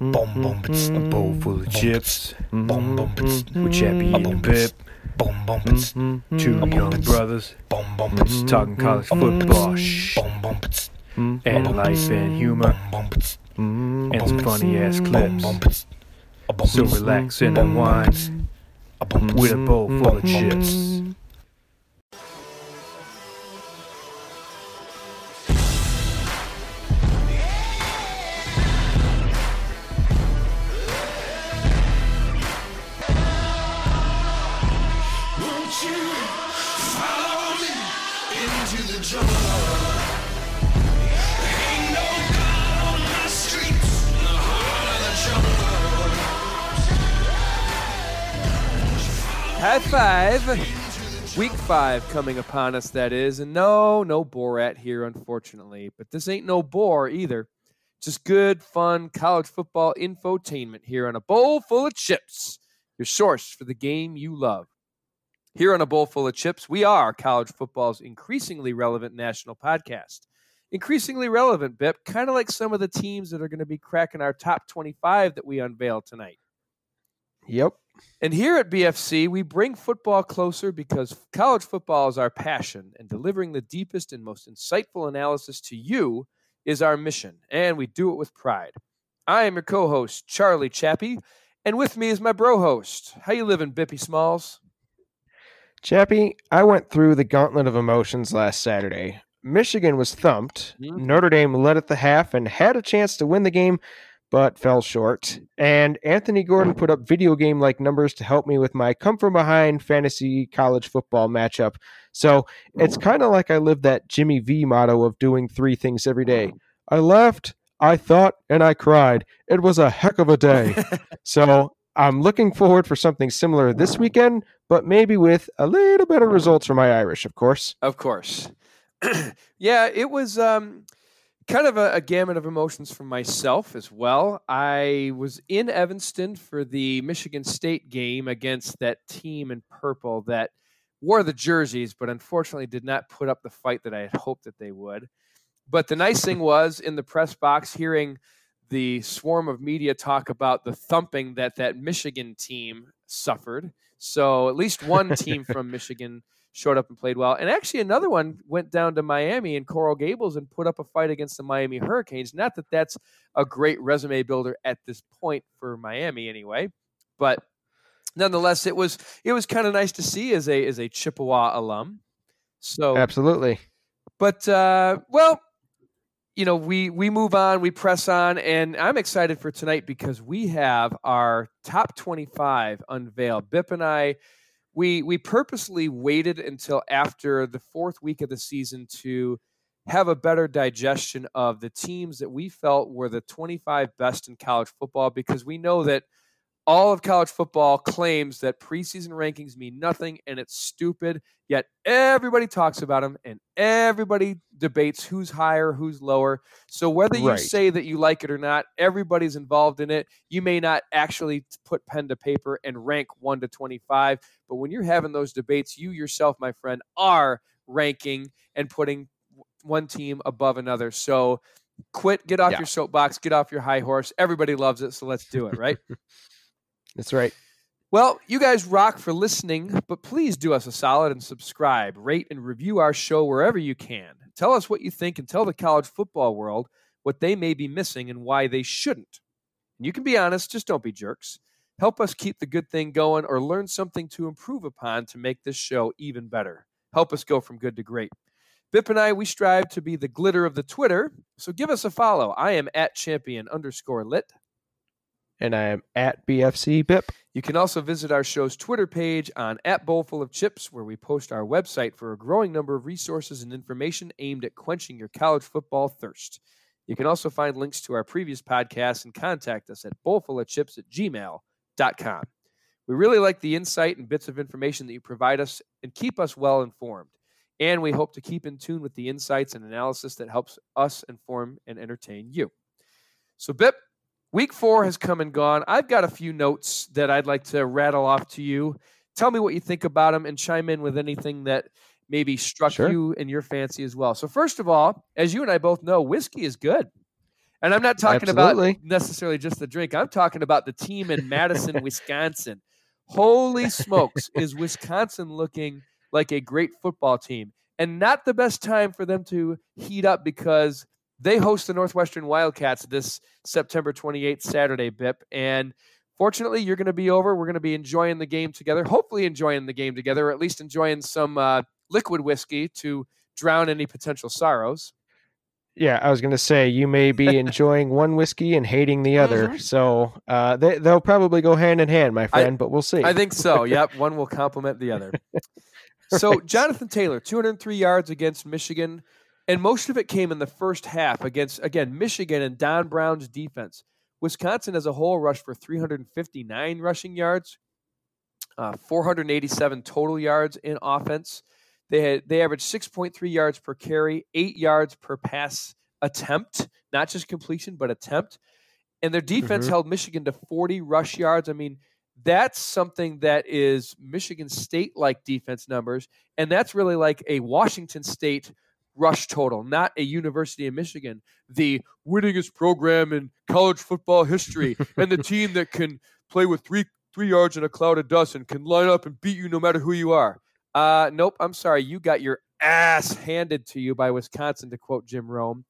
Mm-hmm. Boom, boom, bits, mm-hmm. a bowl full of chips. Boom, boom, mm-hmm. bits, with Chappie and Pip. Boom, boom, bits, two young brothers. Boom, boom, bits, talking college football. Shh. Boom, boom, bits, and life and humor. And some funny ass clips. So relax and unwind. with a bowl full of chips. 5 coming upon us, that is. And no, no Borat here, unfortunately. But this ain't no bore either. Just good, fun college football infotainment here on a bowl full of chips, your source for the game you love. Here on a bowl full of chips, we are college football's increasingly relevant national podcast. Increasingly relevant, Bip, kind of like some of the teams that are going to be cracking our top 25 that we unveil tonight. Yep. And here at BFC, we bring football closer because college football is our passion, and delivering the deepest and most insightful analysis to you is our mission, and we do it with pride. I am your co-host, Charlie Chappie, and with me is my bro host. How you living, Bippy Smalls? Chappie, I went through the gauntlet of emotions last Saturday. Michigan was thumped. Mhm. Notre Dame led at the half and had a chance to win the game, but fell short. And Anthony Gordon put up video game like numbers to help me with my come from behind fantasy college football matchup. So it's kind of like I live that Jimmy V motto of doing three things every day. I laughed, I thought, and I cried. It was a heck of a day. so I'm looking forward for something similar this weekend, but maybe with a little better results for my Irish, of course. Of course. yeah, it was um, kind of a, a gamut of emotions for myself as well. I was in Evanston for the Michigan State game against that team in purple that wore the jerseys, but unfortunately did not put up the fight that I had hoped that they would. But the nice thing was in the press box, hearing the swarm of media talk about the thumping that that Michigan team suffered. So at least one team from Michigan showed up and played well. And actually, another one went down to Miami and Coral Gables and put up a fight against the Miami Hurricanes. Not that that's a great resume builder at this point for Miami, anyway, but nonetheless, it was it was kind of nice to see as a as a Chippewa alum. So Absolutely. but uh, well, you know, we we move on, we press on, and I'm excited for tonight because we have our top 25 unveiled. Bip and I, we we purposely waited until after the fourth week of the season to have a better digestion of the teams that we felt were the 25 best in college football because we know that all of college football claims that preseason rankings mean nothing and it's stupid yet everybody talks about them and everybody debates who's higher who's lower. So whether you Right. say that you like it or not everybody's involved in it. You may not actually put pen to paper and rank 1 to 25 but when you're having those debates you yourself my friend are ranking and putting one team above another. So quit get off Yeah. your soapbox get off your high horse. Everybody loves it so let's do it right That's right. well, you guys rock for listening, but please do us a solid and subscribe, rate, and review our show wherever you can. Tell us what you think and tell the college football world what they may be missing and why they shouldn't. And you can be honest, just don't be jerks. Help us keep the good thing going or learn something to improve upon to make this show even better. Help us go from good to great. Bip and I, we strive to be the glitter of the Twitter, so give us a follow. I am at champion underscore lit. And I am at BFC BIP. You can also visit our show's Twitter page on at Bowlful of Chips, where we post our website for a growing number of resources and information aimed at quenching your college football thirst. You can also find links to our previous podcasts and contact us at bowlfulofchips at gmail.com. We really like the insight and bits of information that you provide us and keep us well informed. And we hope to keep in tune with the insights and analysis that helps us inform and entertain you. So, Bip, Week four has come and gone. I've got a few notes that I'd like to rattle off to you. Tell me what you think about them and chime in with anything that maybe struck Sure. you and your fancy as well. So, first of all, as you and I both know, whiskey is good. And I'm not talking Absolutely. about necessarily just the drink. I'm talking about the team in Madison, Wisconsin. Holy smokes, is Wisconsin looking like a great football team? And not the best time for them to heat up because they host the Northwestern Wildcats this September 28th, Saturday, Bip. And fortunately, you're going to be over. We're going to be enjoying the game together, hopefully, enjoying the game together, or at least enjoying some uh, liquid whiskey to drown any potential sorrows. Yeah, I was going to say you may be enjoying one whiskey and hating the other. Mhm. So uh, they, they'll probably go hand in hand, my friend, but we'll see. I think so. Yep, one will complement the other. So Right. Jonathan Taylor, 203 yards against Michigan, and most of it came in the first half against again Michigan and Don Brown's defense. Wisconsin as a whole rushed for 359 rushing yards, uh, 487 total yards in offense. They had they averaged 6.3 yards per carry, eight yards per pass attempt, not just completion but attempt. And their defense Mhm. held Michigan to 40 rush yards. I mean, that's something that is Michigan State like defense numbers, and that's really like a Washington State rush total, not a University of Michigan, the winningest program in college football history, and the team that can play with three three yards in a cloud of dust and can line up and beat you no matter who you are. Uh, nope, I'm sorry, you got your ass handed to you by Wisconsin, to quote Jim Rome.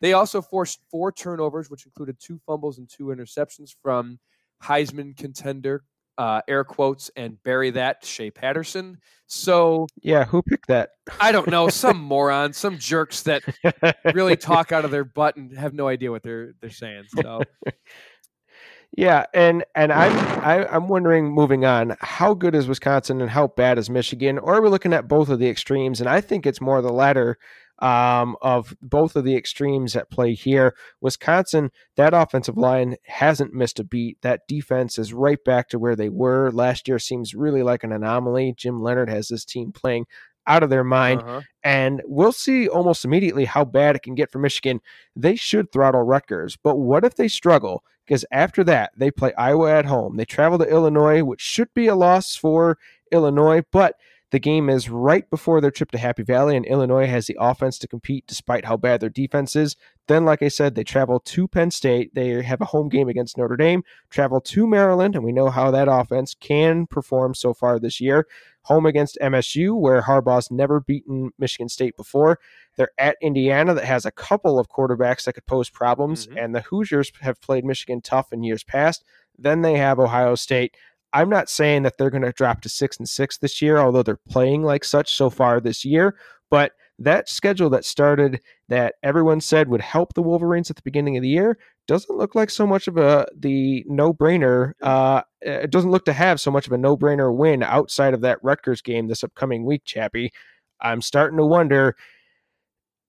They also forced four turnovers, which included two fumbles and two interceptions from Heisman contender, uh, air quotes, and bury that, Shea Patterson. So yeah, who picked that? I don't know, some moron, some jerks that really talk out of their butt and have no idea what they're they're saying. So Yeah, and and I'm I, I'm wondering moving on, how good is Wisconsin and how bad is Michigan? Or are we looking at both of the extremes? And I think it's more the latter um, of both of the extremes at play here. Wisconsin, that offensive line hasn't missed a beat. That defense is right back to where they were last year. Seems really like an anomaly. Jim Leonhard has this team playing out of their mind uh-huh. and we'll see almost immediately how bad it can get for Michigan. They should throttle Rutgers, but what if they struggle? Because after that, they play Iowa at home. They travel to Illinois, which should be a loss for Illinois, but the game is right before their trip to Happy Valley, and Illinois has the offense to compete despite how bad their defense is. Then, like I said, they travel to Penn State. They have a home game against Notre Dame, travel to Maryland, and we know how that offense can perform so far this year home against MSU, where Harbaugh's never beaten Michigan State before. They're at Indiana, that has a couple of quarterbacks that could pose problems, Mhm. and the Hoosiers have played Michigan tough in years past. Then they have Ohio State. I'm not saying that they're going to drop to six and six this year, although they're playing like such so far this year. But that schedule that started that everyone said would help the Wolverines at the beginning of the year doesn't look like so much of a the no brainer. Uh, it doesn't look to have so much of a no brainer win outside of that Rutgers game this upcoming week, Chappie. I'm starting to wonder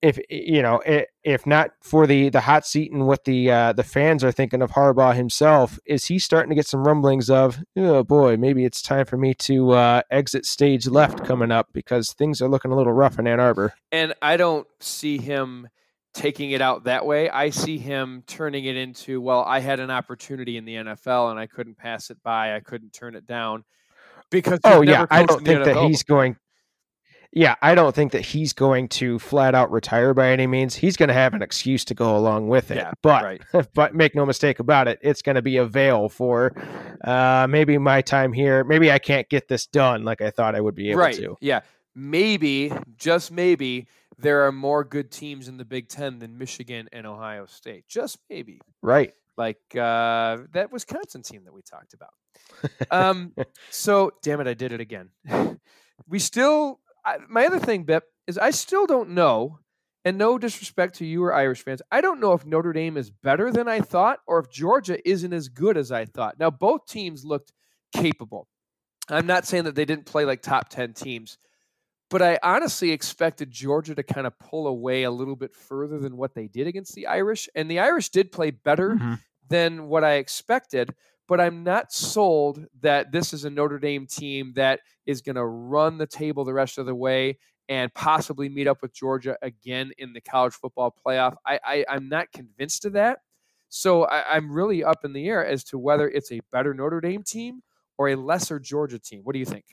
if you know if not for the the hot seat and what the uh, the fans are thinking of Harbaugh himself, is he starting to get some rumblings of oh boy, maybe it's time for me to uh, exit stage left coming up because things are looking a little rough in Ann Arbor. and I don't see him taking it out that way. I see him turning it into, well, I had an opportunity in the NFL and I couldn't pass it by. I couldn't turn it down because Oh yeah, I don't think that he's going. Yeah, I don't think that he's going to flat out retire by any means. He's going to have an excuse to go along with it. Yeah, but right. but make no mistake about it, it's going to be a veil for uh, maybe my time here. Maybe I can't get this done like I thought I would be able right. to. Yeah. Maybe, just maybe, there are more good teams in the Big Ten than Michigan and Ohio State. Just maybe. Right. Like uh, that Wisconsin team that we talked about. Um, so, damn it, I did it again. we still, I, my other thing, Bip, is I still don't know, and no disrespect to you or Irish fans, I don't know if Notre Dame is better than I thought or if Georgia isn't as good as I thought. Now, both teams looked capable. I'm not saying that they didn't play like top 10 teams, but I honestly expected Georgia to kind of pull away a little bit further than what they did against the Irish. And the Irish did play better Mhm. than what I expected, but I'm not sold that this is a Notre Dame team that is going to run the table the rest of the way and possibly meet up with Georgia again in the college football playoff. I, I, I'm not convinced of that. So I, I'm really up in the air as to whether it's a better Notre Dame team or a lesser Georgia team. What do you think?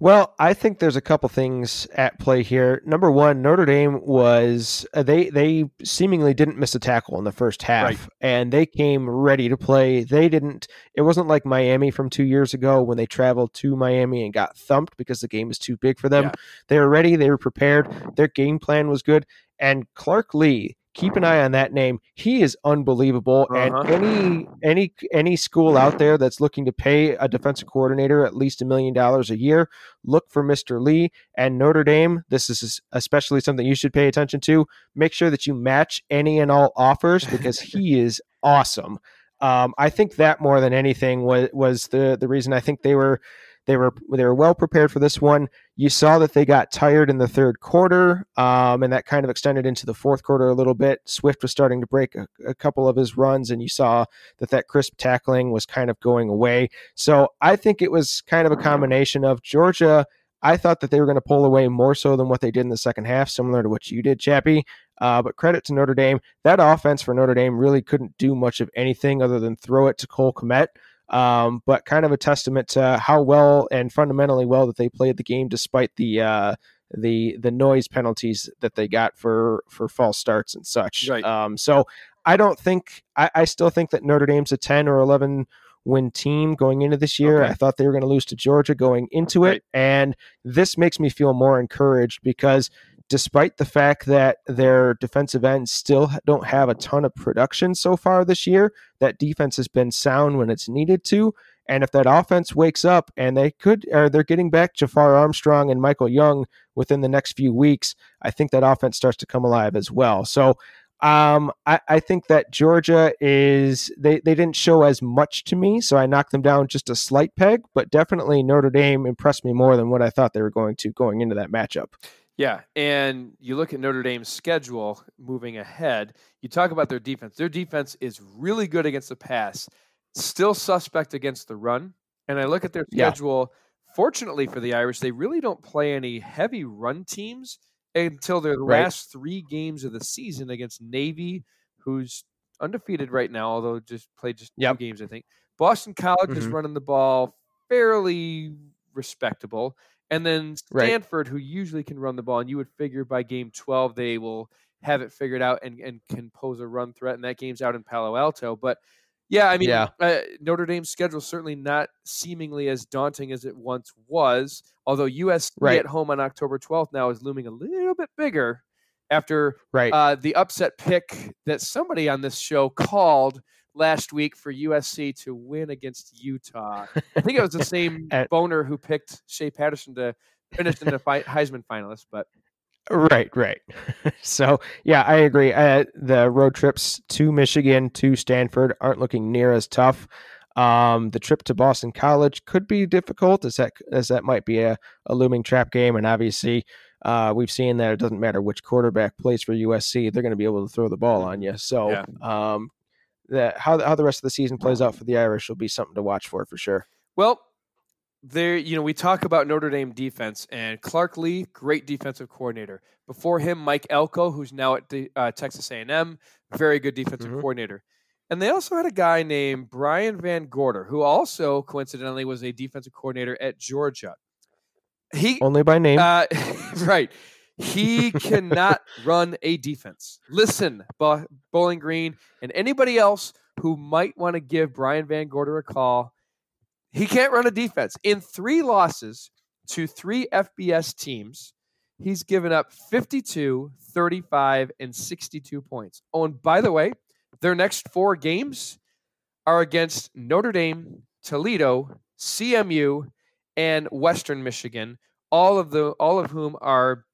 Well, I think there's a couple things at play here. Number one, Notre Dame was uh, they they seemingly didn't miss a tackle in the first half, Right. and they came ready to play. They didn't. It wasn't like Miami from two years ago when they traveled to Miami and got thumped because the game was too big for them. Yeah. They were ready. They were prepared. Their game plan was good. And Clark Lee, keep an eye on that name. He is unbelievable. Uh-huh. And any any any school out there that's looking to pay a defensive coordinator at least a million dollars a year, look for Mr. Lee and Notre Dame. This is especially something you should pay attention to. Make sure that you match any and all offers because he is awesome. Um, I think that more than anything was was the the reason I think they were they were they were well prepared for this one. You saw that they got tired in the third quarter, um, and that kind of extended into the fourth quarter a little bit. Swift was starting to break a, a couple of his runs, and you saw that that crisp tackling was kind of going away. So I think it was kind of a combination of Georgia. I thought that they were going to pull away more so than what they did in the second half, similar to what you did, Chappie. Uh, but credit to Notre Dame. That offense for Notre Dame really couldn't do much of anything other than throw it to Cole Kmet. Um, but kind of a testament to how well and fundamentally well that they played the game despite the uh, the the noise penalties that they got for for false starts and such. Right. Um, so I don't think I, I still think that Notre Dame's a ten or eleven win team going into this year. Okay. I thought they were going to lose to Georgia going into it, and this makes me feel more encouraged because despite the fact that their defensive ends still don't have a ton of production so far this year, that defense has been sound when it's needed to. And if that offense wakes up and they could, or they're getting back Jafar Armstrong and Michael Young within the next few weeks, I think that offense starts to come alive as well. So um, I, I think that Georgia is they, they didn't show as much to me, so I knocked them down just a slight peg, but definitely Notre Dame impressed me more than what I thought they were going to going into that matchup. Yeah, and you look at Notre Dame's schedule moving ahead. You talk about their defense. Their defense is really good against the pass, still suspect against the run. And I look at their Yeah. schedule. Fortunately for the Irish, they really don't play any heavy run teams until their Right. last three games of the season against Navy, who's undefeated right now, although just played just Yep. two games, I think. Boston College is Mhm. running the ball fairly respectable. And then Right. Stanford, who usually can run the ball, and you would figure by game 12 they will have it figured out and, and can pose a run threat. And that game's out in Palo Alto. But yeah, I mean, Yeah. uh, Notre Dame's schedule certainly not seemingly as daunting as it once was. Although USC Right. at home on October 12th now is looming a little bit bigger after Right. uh, the upset pick that somebody on this show called last week for USC to win against Utah. I think it was the same And- boner who picked Shea Patterson to finish in the fi- Heisman finalist. But Right, right. so, yeah, I agree. Uh, the road trips to Michigan, to Stanford aren't looking near as tough. Um, the trip to Boston College could be difficult, as that as that might be a, a looming trap game. And obviously, uh, we've seen that it doesn't matter which quarterback plays for USC; they're going to be able to throw the ball on you. So, Yeah. um, that how the- how the rest of the season plays out for the Irish will be something to watch for for sure. Well, there, you know, we talk about Notre Dame defense and Clark Lee, great defensive coordinator. Before him, Mike Elko, who's now at the, uh, Texas A&M, very good defensive Mhm. coordinator. And they also had a guy named Brian Van Gorder, who also coincidentally was a defensive coordinator at Georgia. He Only by name. uh, right. He cannot run a defense. Listen, Bowling Green and anybody else who might want to give Brian Van Gorder a call, he can't run a defense. In three losses to three FBS teams, he's given up 52, 35, and 62 points. Oh, and by the way, their next four games are against Notre Dame, Toledo, CMU, and Western Michigan, all of the all of whom are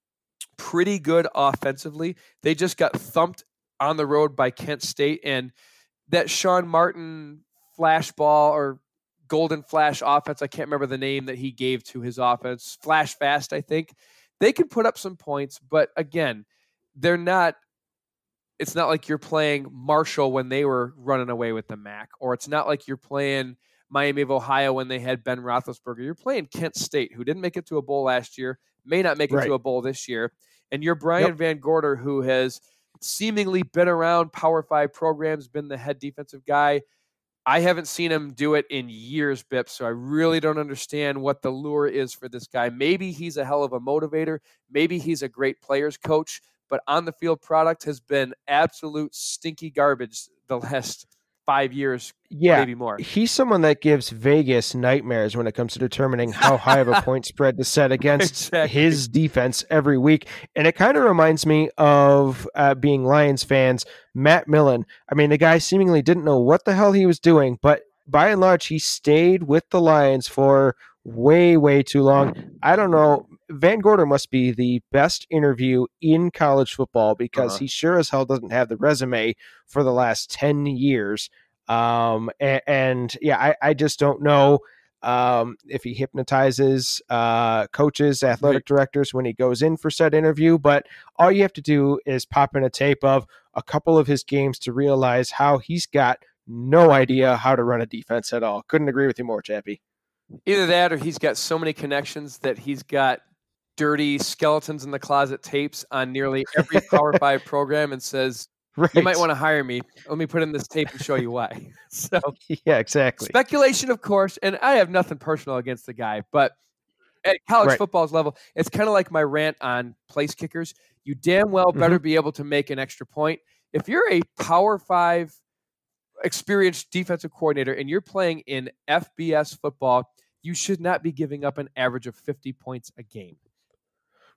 pretty good offensively. They just got thumped on the road by Kent State and that Sean Martin flash ball or golden flash offense, I can't remember the name that he gave to his offense, flash fast, I think. They can put up some points, but again, they're not it's not like you're playing Marshall when they were running away with the MAC, or it's not like you're playing Miami of Ohio when they had Ben Roethlisberger. You're playing Kent State, who didn't make it to a bowl last year, may not make it Right. to a bowl this year, and you're Brian Van Gorder, who has seemingly been around Power Five programs, been the head defensive guy. I haven't seen him do it in years, Bip. So I really don't understand what the lure is for this guy. Maybe he's a hell of a motivator. Maybe he's a great players coach, but on the field product has been absolute stinky garbage the last five years, Yeah, maybe more. he's someone that gives Vegas nightmares when it comes to determining how high of a point spread to set against Exactly. his defense every week. And it kind of reminds me of uh, being Lions fans, Matt Millen. I mean, the guy seemingly didn't know what the hell he was doing, but by and large, he stayed with the Lions for way, way too long. I don't know. Van Gorder must be the best interview in college football because Uh-huh. he sure as hell doesn't have the resume for the last 10 years. Um, and, and yeah, I, I just don't know um, if he hypnotizes uh, coaches, athletic directors when he goes in for said interview. But all you have to do is pop in a tape of a couple of his games to realize how he's got no idea how to run a defense at all. Couldn't agree with you more, Chappie. Either that or he's got so many connections that he's got dirty skeletons in the closet tapes on nearly every Power Five program and says, Right. You might want to hire me. Let me put in this tape and show you why. So Yeah, exactly. speculation, of course, and I have nothing personal against the guy, but at college Right. football's level, it's kind of like my rant on place kickers. You damn well better mm-hmm. be able to make an extra point. If you're a power five experienced defensive coordinator and you're playing in FBS football, you should not be giving up an average of 50 points a game.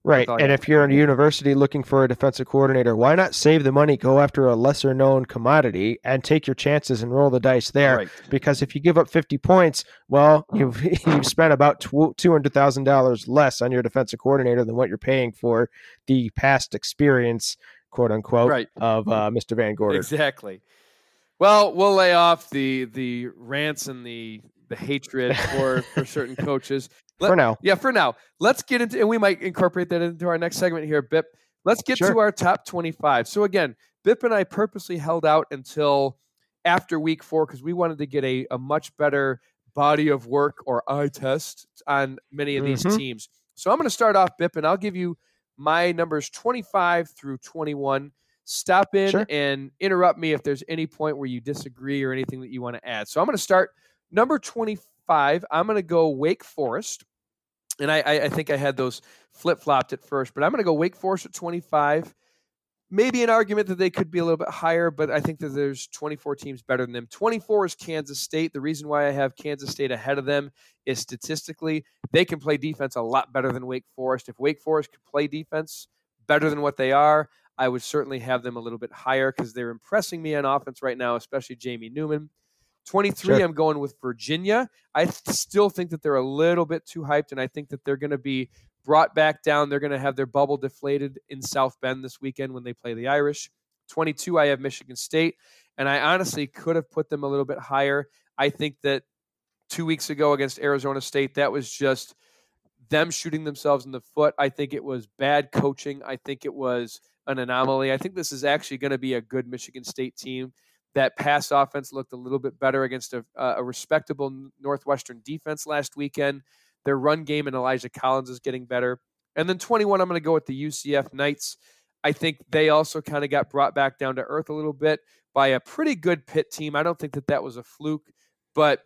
Right. And if you're in a university looking for a defensive coordinator, why not save the money, go after a lesser known commodity, and take your chances and roll the dice there? Right. Because if you give up 50 points, well, you've you've spent about $200,000 less on your defensive coordinator than what you're paying for the past experience, quote unquote, Right. of uh, Mr. Van Gorder. Exactly. Well, we'll lay off the the rants and the the hatred for for certain coaches. For now. Yeah, for now. Let's get into, and we might incorporate that into our next segment here, Bip. Let's get to our top 25. So, again, Bip and I purposely held out until after week four because we wanted to get a, a much better body of work or eye test on many of these Mhm. teams. So, I'm going to start off, Bip, and I'll give you my numbers 25 through 21. Stop in Sure. and interrupt me if there's any point where you disagree or anything that you want to add. So, I'm going to start number 25. I'm going to go Wake Forest and I, I, I think I had those flip flopped at first, but I'm going to go Wake Forest at 25. Maybe an argument that they could be a little bit higher, but I think that there's 24 teams better than them. 24 is Kansas State. The reason why I have Kansas State ahead of them is statistically they can play defense a lot better than Wake Forest. If Wake Forest could play defense better than what they are, I would certainly have them a little bit higher because they're impressing me on offense right now, especially Jamie Newman. 23, Sure. I'm going with Virginia. I th- still think that they're a little bit too hyped, and I think that they're going to be brought back down. They're going to have their bubble deflated in South Bend this weekend when they play the Irish. 22, I have Michigan State, and I honestly could have put them a little bit higher. I think that two weeks ago against Arizona State, that was just them shooting themselves in the foot. I think it was bad coaching. I think it was an anomaly. I think this is actually going to be a good Michigan State team. That pass offense looked a little bit better against a, uh, a respectable Northwestern defense last weekend. Their run game and Elijah Collins is getting better. And then 21, I'm going to go with the UCF Knights. I think they also kind of got brought back down to earth a little bit by a pretty good Pitt team. I don't think that that was a fluke, but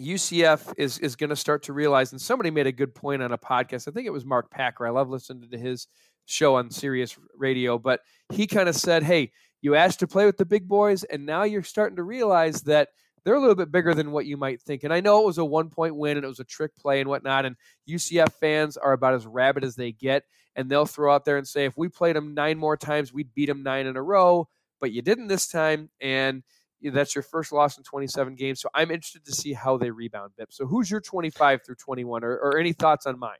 UCF is is going to start to realize. And somebody made a good point on a podcast. I think it was Mark Packer. I love listening to his show on Sirius Radio, but he kind of said, "Hey, you asked to play with the big boys, and now you're starting to realize that." They're a little bit bigger than what you might think. And I know it was a one point win and it was a trick play and whatnot. And UCF fans are about as rabid as they get. And they'll throw out there and say, if we played them nine more times, we'd beat them nine in a row. But you didn't this time. And that's your first loss in 27 games. So I'm interested to see how they rebound, Bip. So who's your 25 through 21 or, or any thoughts on mine?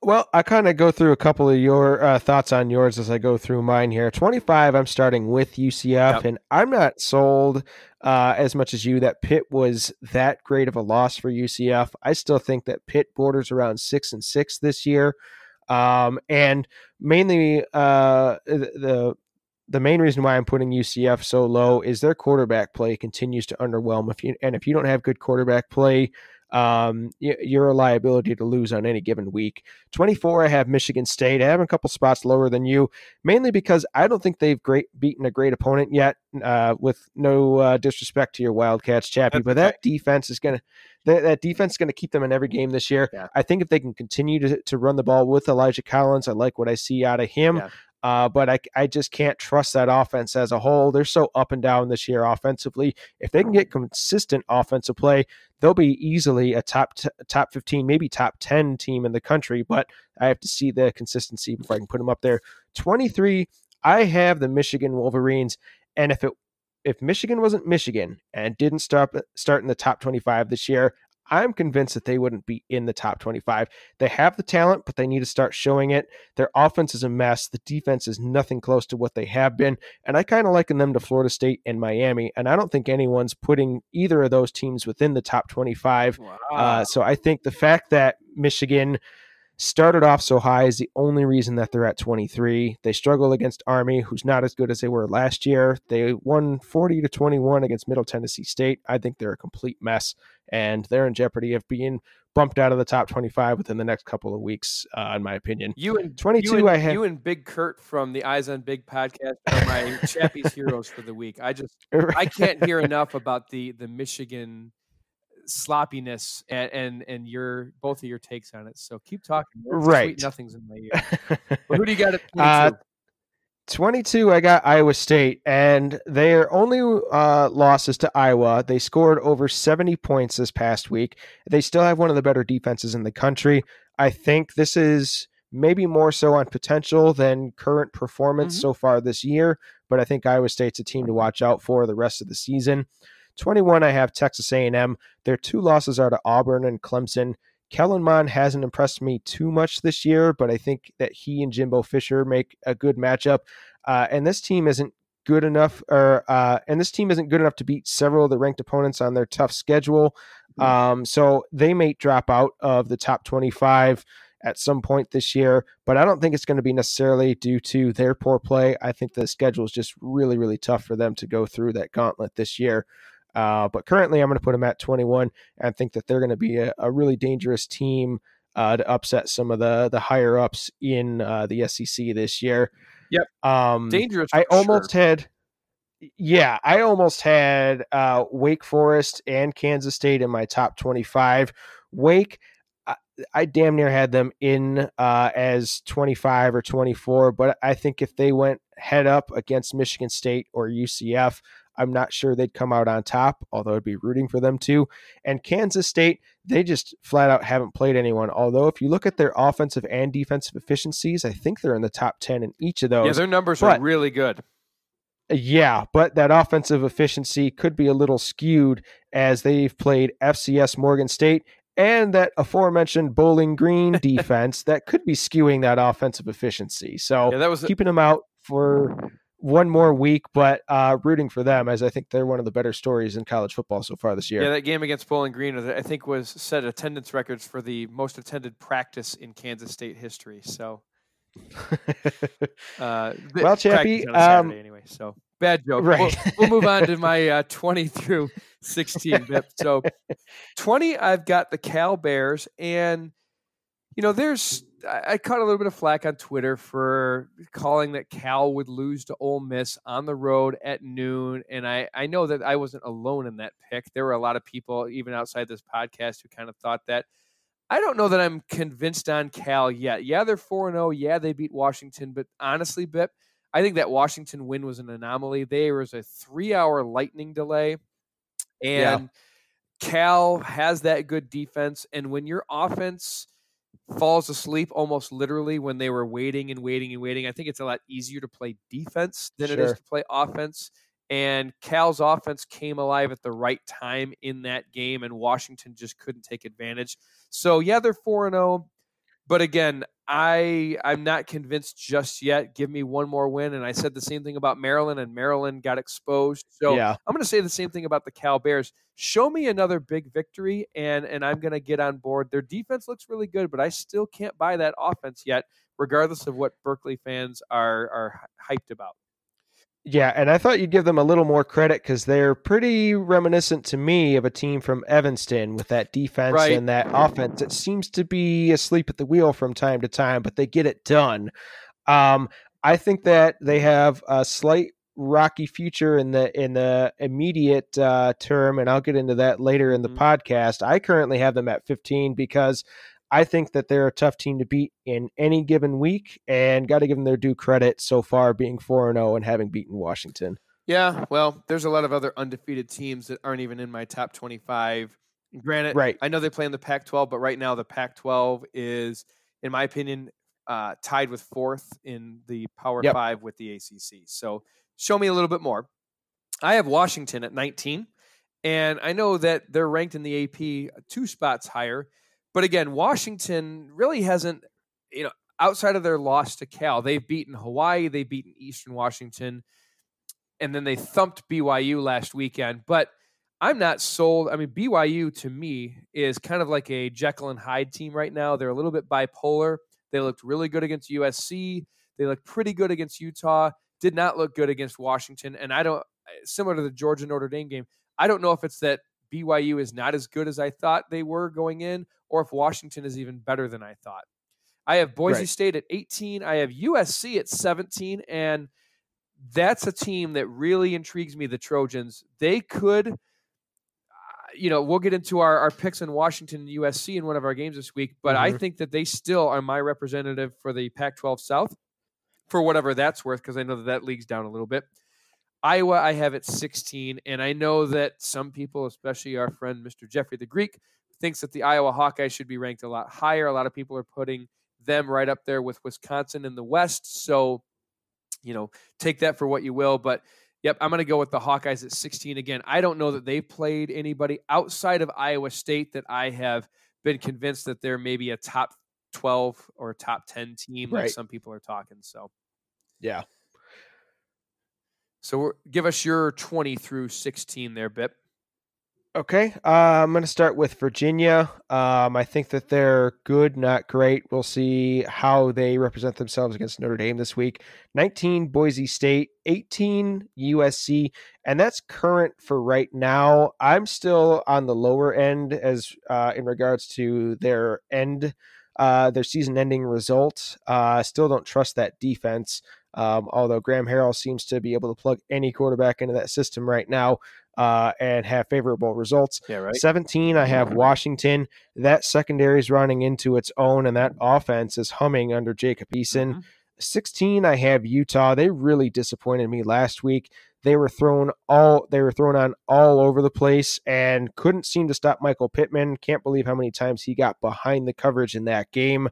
Well, I kind of go through a couple of your uh, thoughts on yours as I go through mine here. 25, I'm starting with UCF, Yep. and I'm not sold uh, as much as you that Pitt was that great of a loss for UCF. I still think that Pitt borders around six and six this year, um, and mainly uh, the- the main reason why I'm putting UCF so low is their quarterback play continues to underwhelm. If you and if you don't have good quarterback play, um, you're a liability to lose on any given week. 24, I have Michigan State. I have a couple spots lower than you, mainly because I don't think they've great beaten a great opponent yet. Uh, with no uh, disrespect to your Wildcats, Chappie, That's but that defense is gonna that, that defense is gonna keep them in every game this year. Yeah. I think if they can continue to, to run the ball with Elijah Collins, I like what I see out of him. Yeah. Uh, but I, I just can't trust that offense as a whole. They're so up and down this year offensively. If they can get consistent offensive play, they'll be easily a top t- top 15, maybe top 10 team in the country. But I have to see the consistency before I can put them up there. 23, I have the Michigan Wolverines. And if it if Michigan wasn't Michigan and didn't start start in the top 25 this year, I'm convinced that they wouldn't be in the top 25. They have the talent, but they need to start showing it. Their offense is a mess. The defense is nothing close to what they have been. And I kind of liken them to Florida State and Miami. And I don't think anyone's putting either of those teams within the top 25. Wow. Uh, so I think the fact that Michigan started off so high is the only reason that they're at 23. They struggle against Army, who's not as good as they were last year. They won 40 to 21 against Middle Tennessee State. I think they're a complete mess, and they're in jeopardy of being bumped out of the top 25 within the next couple of weeks, uh, in my opinion. you and 22, you and, I have. you and Big Kurt from the Eyes on Big podcast are my Chappie's heroes for the week. I just I can't hear enough about the the Michigan sloppiness and and, and your both of your takes on it. So keep talking. It's Right. nothing's in my ear. Who do you got at 22? Uh, 22, I got Iowa State, and their only uh, losses to Iowa, they scored over 70 points this past week. They still have one of the better defenses in the country. I think this is maybe more so on potential than current performance Mhm. so far this year, but I think Iowa State's a team to watch out for the rest of the season. 21, I have Texas A&M. Their two losses are to Auburn and Clemson. Kellen Mond hasn't impressed me too much this year, but I think that he and Jimbo Fisher make a good matchup. Uh, and this team isn't good enough, or uh, and this team isn't good enough to beat several of the ranked opponents on their tough schedule. Um, so they may drop out of the top 25 at some point this year, but I don't think it's going to be necessarily due to their poor play. I think the schedule is just really, really tough for them to go through that gauntlet this year. Uh, but currently, I'm going to put them at 21 and think that they're going to be a, a really dangerous team uh, to upset some of the the higher ups in uh, the SEC this year. Yep. Um, Dangerous. I almost sure. had, yeah, I almost had uh, Wake Forest and Kansas State in my top 25. Wake, I, I damn near had them in uh, as 25 or 24, but I think if they went head up against Michigan State or UCF, I'm not sure they'd come out on top, although I'd be rooting for them too. And Kansas State, they just flat out haven't played anyone. Although, if you look at their offensive and defensive efficiencies, I think they're in the top 10 in each of those. Yeah, their numbers but- are really good. Yeah, but that offensive efficiency could be a little skewed as they've played FCS Morgan State and that aforementioned Bowling Green defense that could be skewing that offensive efficiency. So Yeah, that was keeping them out for one more week, but uh, rooting for them as I think they're one of the better stories in college football so far this year. Yeah, that game against Bowling Green, I think, was set attendance records for the most attended practice in Kansas State history. So, uh, Well, Chappie, on a Saturday um, anyway. So bad joke. right. We'll, we'll move on to my uh, 20 through 16 bit. So, 20, I've got the Cal Bears, and you know, there's I, caught a little bit of flack on Twitter for calling that Cal would lose to Ole Miss on the road at noon, and I I know that I wasn't alone in that pick. There were a lot of people, even outside this podcast, who kind of thought that. I don't know that I'm convinced on Cal yet. Yeah, they're 4 0. Yeah, they beat Washington. But honestly, Bip, I think that Washington win was an anomaly. There was a three hour lightning delay. Yeah. And Cal has that good defense. And when your offense falls asleep almost literally when they were waiting and waiting and waiting, I think it's a lot easier to play defense than it is to play offense. And Cal's offense came alive at the right time in that game, and Washington just couldn't take advantage. So yeah, they're four and zero, but again, I I'm not convinced just yet. Give me one more win, and I said the same thing about Maryland, and Maryland got exposed. So yeah. I'm going to say the same thing about the Cal Bears. Show me another big victory, and and I'm going to get on board. Their defense looks really good, but I still can't buy that offense yet, regardless of what Berkeley fans are are hyped about. Yeah, and I thought you'd give them a little more credit because they're pretty reminiscent to me of a team from Evanston with that defense Right. and that offense. It seems to be asleep at the wheel from time to time, but they get it done. Um, I think that they have a slight rocky future in the in the immediate uh, term, and I'll get into that later in the Mhm. podcast. I currently have them at 15 because I think that they're a tough team to beat in any given week, and got to give them their due credit so far, being four and zero and having beaten Washington. Yeah, well, there's a lot of other undefeated teams that aren't even in my top 25. Granted, Right. I know they play in the Pac 12, but right now the Pac 12 is, in my opinion, uh, tied with fourth in the Power Yep. Five with the ACC. So show me a little bit more. I have Washington at 19, and I know that they're ranked in the AP two spots higher. But again, Washington really hasn't, you know, outside of their loss to Cal, they've beaten Hawaii, they've beaten Eastern Washington, and then they thumped BYU last weekend. But I'm not sold. I mean, BYU to me is kind of like a Jekyll and Hyde team right now. They're a little bit bipolar. They looked really good against USC. They looked pretty good against Utah. Did not look good against Washington. And I don't, similar to the Georgia Notre Dame game, I don't know if it's that BYU is not as good as I thought they were going in, or if Washington is even better than I thought. I have Boise Right. State at 18. I have USC at 17. And that's a team that really intrigues me, the Trojans. They could, uh, you know, we'll get into our, our picks in Washington and USC in one of our games this week, but I Mhm. think that they still are my representative for the Pac 12 South for whatever that's worth, because I know that that league's down a little bit. Iowa, I have at 16, and I know that some people, especially our friend Mr. Jeffrey the Greek, thinks that the Iowa Hawkeyes should be ranked a lot higher. A lot of people are putting them right up there with Wisconsin in the West. So, you know, take that for what you will. But yep, I'm going to go with the Hawkeyes at 16 again. I don't know that they've played anybody outside of Iowa State that I have been convinced that they're maybe a top 12 or top 10 team, like some people are talking. So, Yeah. So give us your 20 through 16 there, Bip. Okay, uh, I'm going to start with Virginia. Um, I think that they're good, not great. We'll see how they represent themselves against Notre Dame this week. 19 Boise State, 18 USC, and that's current for right now. I'm still on the lower end as uh, in regards to their end, uh, their season-ending result. Uh, still don't trust that defense. Um, although Graham Harrell seems to be able to plug any quarterback into that system right now uh, and have favorable results. Yeah, right. 17, I have Washington. That secondary is running into its own, and that offense is humming under Jacob Eason. Mhm. 16, I have Utah. They really disappointed me last week. They were thrown all they were thrown on all over the place and couldn't seem to stop Michael Pittman. Can't believe how many times he got behind the coverage in that game.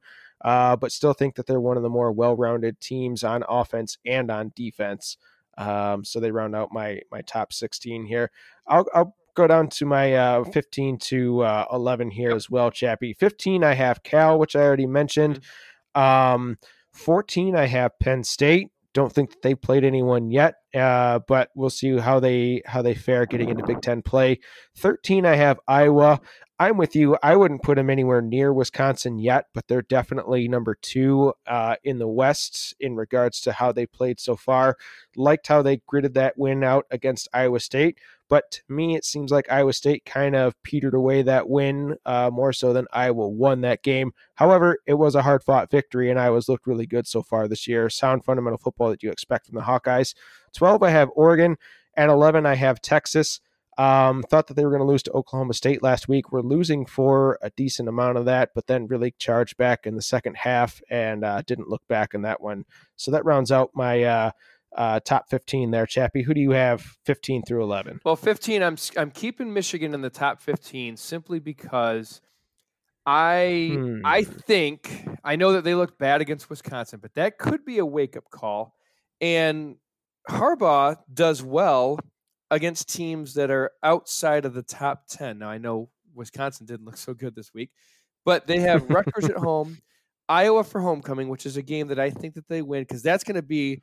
Uh, but still think that they're one of the more well-rounded teams on offense and on defense. Um, so they round out my my top 16 here. I'll I'll go down to my uh, 15 to uh, 11 here as well, Chappie. 15, I have Cal, which I already mentioned. Um, 14, I have Penn State. Don't think that they've played anyone yet, uh, but we'll see how they how they fare getting into Big Ten play. 13, I have Iowa. I'm with you. I wouldn't put them anywhere near Wisconsin yet, but they're definitely number two uh, in the West in regards to how they played so far. Liked how they gritted that win out against Iowa State. But to me, it seems like Iowa State kind of petered away that win uh, more so than Iowa won that game. However, it was a hard fought victory, and Iowa's looked really good so far this year. Sound fundamental football that you expect from the Hawkeyes. 12, I have Oregon. At 11, I have Texas. Um, thought that they were going to lose to Oklahoma State last week. We're losing for a decent amount of that, but then really charged back in the second half and uh, didn't look back in that one. So that rounds out my uh, uh, top 15 there, Chappie. Who do you have 15 through 11? Well, 15, I'm I'm keeping Michigan in the top 15 simply because I I Hmm. think I know that they looked bad against Wisconsin, but that could be a wake up call. And Harbaugh does well against teams that are outside of the top 10. Now I know Wisconsin didn't look so good this week, but they have Rutgers at home, Iowa for homecoming, which is a game that I think that they win because that's going to be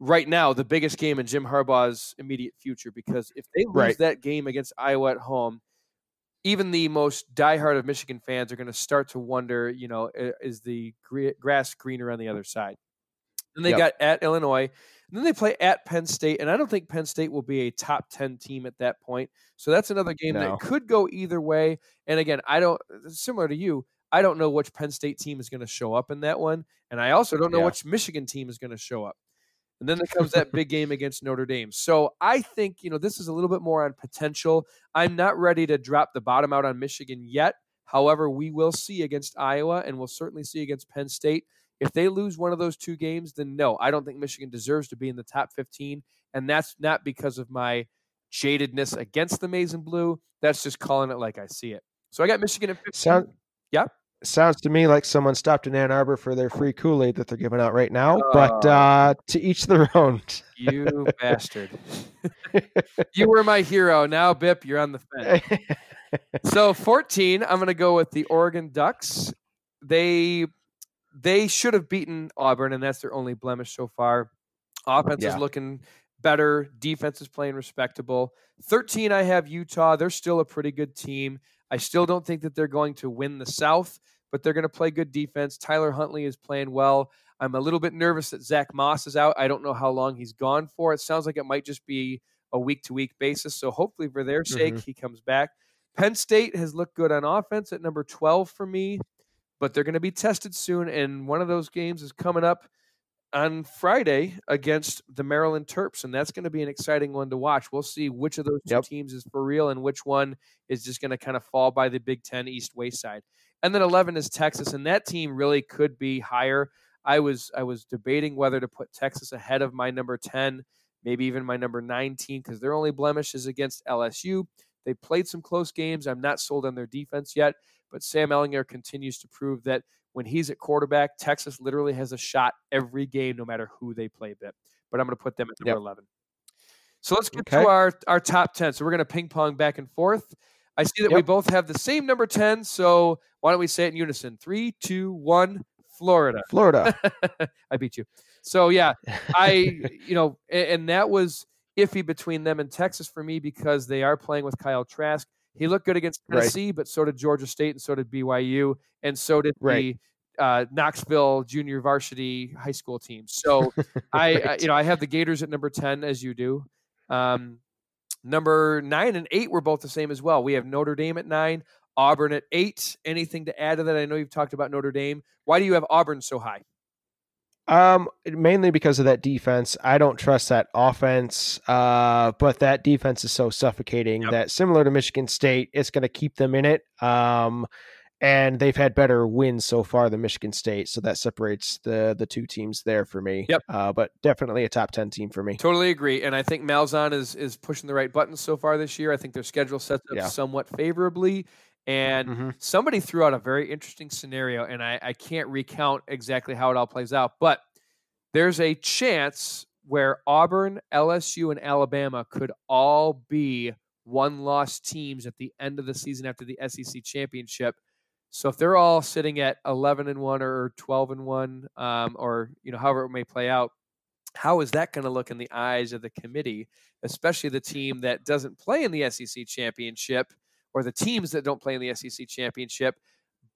right now the biggest game in Jim Harbaugh's immediate future. Because if they lose Right. that game against Iowa at home, even the most diehard of Michigan fans are going to start to wonder, you know, is the grass greener on the other side? Then they Yep. got at Illinois. And then they play at Penn State, and I don't think Penn State will be a top 10 team at that point. So that's another game No. that could go either way. And again, I don't, similar to you, I don't know which Penn State team is going to show up in that one. And I also don't know Yeah. which Michigan team is going to show up. And then there comes that big game against Notre Dame. So I think, you know, this is a little bit more on potential. I'm not ready to drop the bottom out on Michigan yet. However, we will see against Iowa and we'll certainly see against Penn State. If they lose one of those two games, then no, I don't think Michigan deserves to be in the top 15. And that's not because of my jadedness against the maize and blue. That's just calling it like I see it. So I got Michigan at 15. Sound, Yeah. Sounds to me like someone stopped in Ann Arbor for their free Kool Aid that they're giving out right now. but Oh. uh, to each their own. You bastard. you were my hero. Now, Bip, you're on the fence. so 14 i'm going to go with the oregon ducks they they should have beaten auburn and that's their only blemish so far. Offense is looking better. Defense is playing respectable. 13 i have utah. They're still a pretty good team. I still don't think that they're going to win the south but they're going to play good defense. Tyler huntley is playing well. I'm a little bit nervous that zach moss is out. I don't know how long he's gone for. It sounds like it might just be a week to week basis so hopefully for their sake mm-hmm. he comes back. Penn State has looked good on offense at number 12 for me, but they're going to be tested soon. And one of those games is coming up on Friday against the Maryland Terps. And that's going to be an exciting one to watch. We'll see which of those two Yep. teams is for real and which one is just going to kind of fall by the Big Ten East wayside. And then 11 is Texas. And that team really could be higher. I was I was debating whether to put Texas ahead of my number 10, maybe even my number 9 team because their only blemish is against LSU. They played some close games. I'm not sold on their defense yet, but Sam Ehlinger continues to prove that when he's at quarterback, Texas literally has a shot every game, no matter who they play. Bit, but I'm going to put them at number Yep. 11. So let's get Okay. to our our top 10. So we're going to ping pong back and forth. I see that we both have the same number 10. So why don't we say it in unison? Three, two, one. Florida. Florida. I beat you. So yeah, I you know, a- and, that was iffy between them and Texas for me because they are playing with Kyle Trask. He looked good against Right. Tennessee, but so did Georgia State and so did BYU and so did Right. the uh, Knoxville junior varsity high school team. So I, I you know I have the Gators at number ten as you do. Um, number nine and eight were both the same as well. We have Notre Dame at nine, Auburn at eight. Anything to add to that? I know you've talked about Notre Dame. Why do you have Auburn so high? Um, mainly because of that defense. I don't trust that offense. Uh, but that defense is so suffocating Yep. that similar to Michigan State, it's going to keep them in it. Um, and they've had better wins so far than Michigan State, so that separates the the two teams there for me. Yep. Uh, but definitely a top ten team for me. Totally agree, and I think Malzahn is is pushing the right buttons so far this year. I think their schedule sets up Yeah. somewhat favorably, and Mhm. somebody threw out a very interesting scenario, and I, I can't recount exactly how it all plays out, but there's a chance where Auburn, LSU, and Alabama could all be one loss teams at the end of the season after the SEC championship. So if they're all sitting at 11 and 1 or 12 and 1 um, or you know however it may play out, how is that going to look in the eyes of the committee, especially the team that doesn't play in the SEC championship or the teams that don't play in the SEC championship?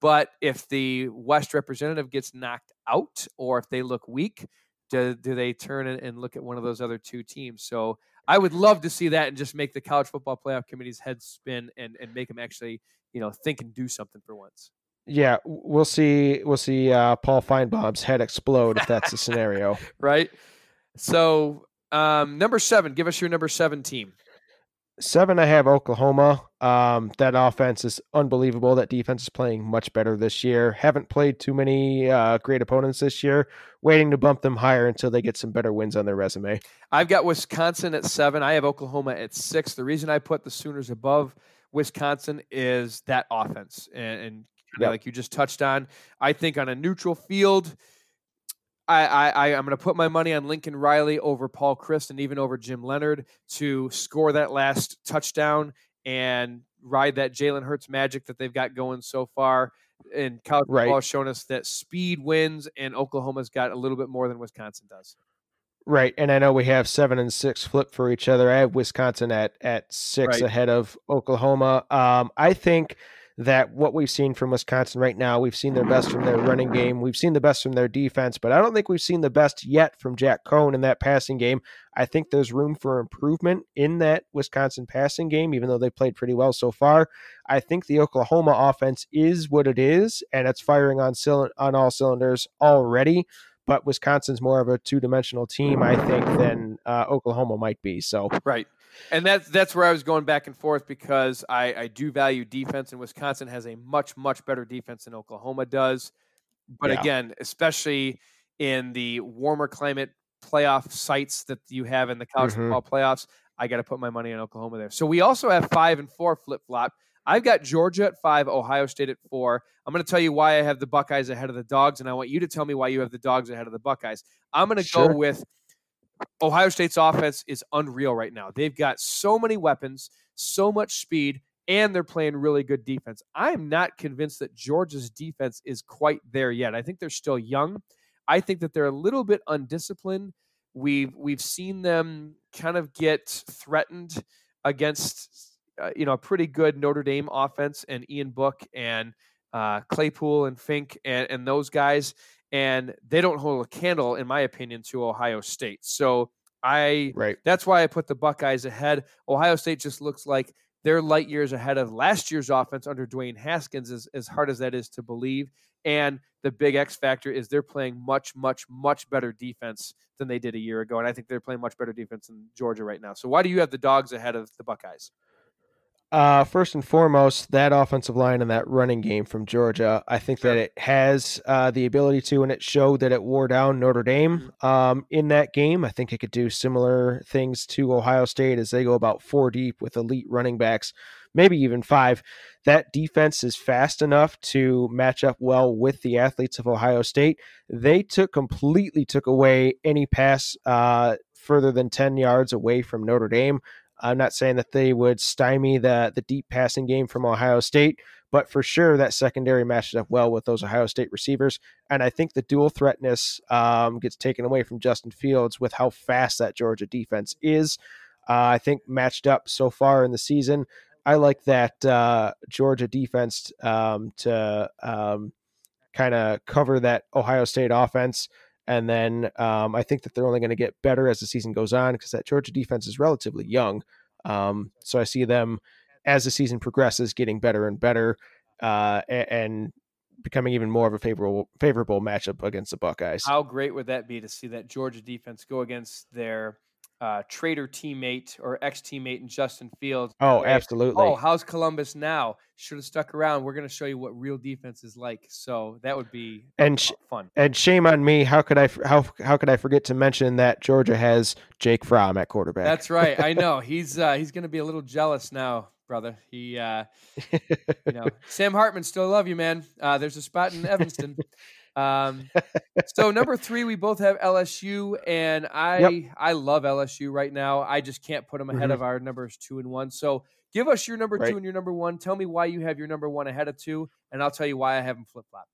But if the West representative gets knocked out or if they look weak, do, do they turn and, look at one of those other two teams? So I would love to see that and just make the college football playoff committee's head spin and, and make them actually, you know, think and do something for once. Yeah, we'll see. We'll see uh, Paul Finebaum's head explode if that's the scenario. Right. So um, number seven, give us your number seven team. Seven, I have Oklahoma. Um, that offense is unbelievable. That defense is playing much better this year. Haven't played too many uh, great opponents this year. Waiting to bump them higher until they get some better wins on their resume. I've got Wisconsin at seven. I have Oklahoma at six. The reason I put the Sooners above Wisconsin is that offense, and, and Yep. like you just touched on. I think on a neutral field, I, I, I'm going to put my money on Lincoln Riley over Paul Chryst and even over Jim Leonhard to score that last touchdown and ride that Jalen Hurts magic that they've got going so far. And college Right. football has shown us that speed wins, and Oklahoma's got a little bit more than Wisconsin does. Right, and I know we have seven and six flip for each other. I have Wisconsin at at six Right. ahead of Oklahoma. Um, I think that what we've seen from Wisconsin right now, we've seen their best from their running game, we've seen the best from their defense, but I don't think we've seen the best yet from Jack Coan in that passing game. I think there's room for improvement in that Wisconsin passing game, even though they played pretty well so far. I think the Oklahoma offense is what it is, and it's firing on on all cylinders already but Wisconsin's more of a two dimensional team, I think, than uh, Oklahoma might be. So Right. And that's that's where I was going back and forth because I, I do value defense, and Wisconsin has a much much better defense than Oklahoma does. But Yeah. again, especially in the warmer climate playoff sites that you have in the college Mhm. football playoffs, I got to put my money on Oklahoma there. So we also have five and four flip flop. I've got Georgia at five, Ohio State at four. I'm going to tell you why I have the Buckeyes ahead of the Dogs, and I want you to tell me why you have the Dogs ahead of the Buckeyes. I'm going to Sure. go with Ohio State's offense is unreal right now. They've got so many weapons, so much speed, and they're playing really good defense. I am not convinced that Georgia's defense is quite there yet. I think they're still young. I think that they're a little bit undisciplined. We've we've seen them kind of get threatened against uh, you know a pretty good Notre Dame offense and Ian Book and uh, Claypool and Fink and, and those guys, and they don't hold a candle, in my opinion, to Ohio State. So I right, that's why I put the Buckeyes ahead. Ohio State just looks like they're light years ahead of last year's offense under Dwayne Haskins, as, as hard as that is to believe. And the big X factor is they're playing much, much, much better defense than they did a year ago. And I think they're playing much better defense than Georgia right now. So why do you have the dogs ahead of the Buckeyes? Uh, first and foremost, that offensive line and that running game from Georgia, I think that it has uh, the ability to, and it showed that it wore down Notre Dame um, in that game. I think it could do similar things to Ohio State as they go about four deep with elite running backs, maybe even five. That defense is fast enough to match up well with the athletes of Ohio State. They took completely took away any pass uh, further than 10 yards away from Notre Dame. I'm not saying that they would stymie the the deep passing game from Ohio State, but for sure that secondary matches up well with those Ohio State receivers. And I think the dual threatness um, gets taken away from Justin Fields with how fast that Georgia defense is. Uh, I think matched up so far in the season. I like that uh, Georgia defense um, to um, kind of cover that Ohio State offense. And then um, I think that they're only going to get better as the season goes on because that Georgia defense is relatively young. Um, so I see them as the season progresses getting better and better uh, a- and becoming even more of a favorable favorable matchup against the Buckeyes. How great would that be to see that Georgia defense go against their uh, traitor teammate or ex teammate in Justin Fields? Oh, Like, absolutely. Oh, how's Columbus now? Should have stuck around. We're going to show you what real defense is like. So that would be And sh- fun. and shame on me. How could I how how could I forget to mention that Georgia has Jake Fromm at quarterback? That's right. I know he's uh, he's going to be a little jealous now, brother. He, uh, you know, Sam Hartman, still love you, man. Uh, there's a spot in Evanston. Um, so number three, we both have LSU, and I Yep. I love LSU right now. I just can't put them ahead Mhm. of our numbers two and one. So give us your number Right. two and your number one. Tell me why you have your number one ahead of two, and I'll tell you why I have them flip flop.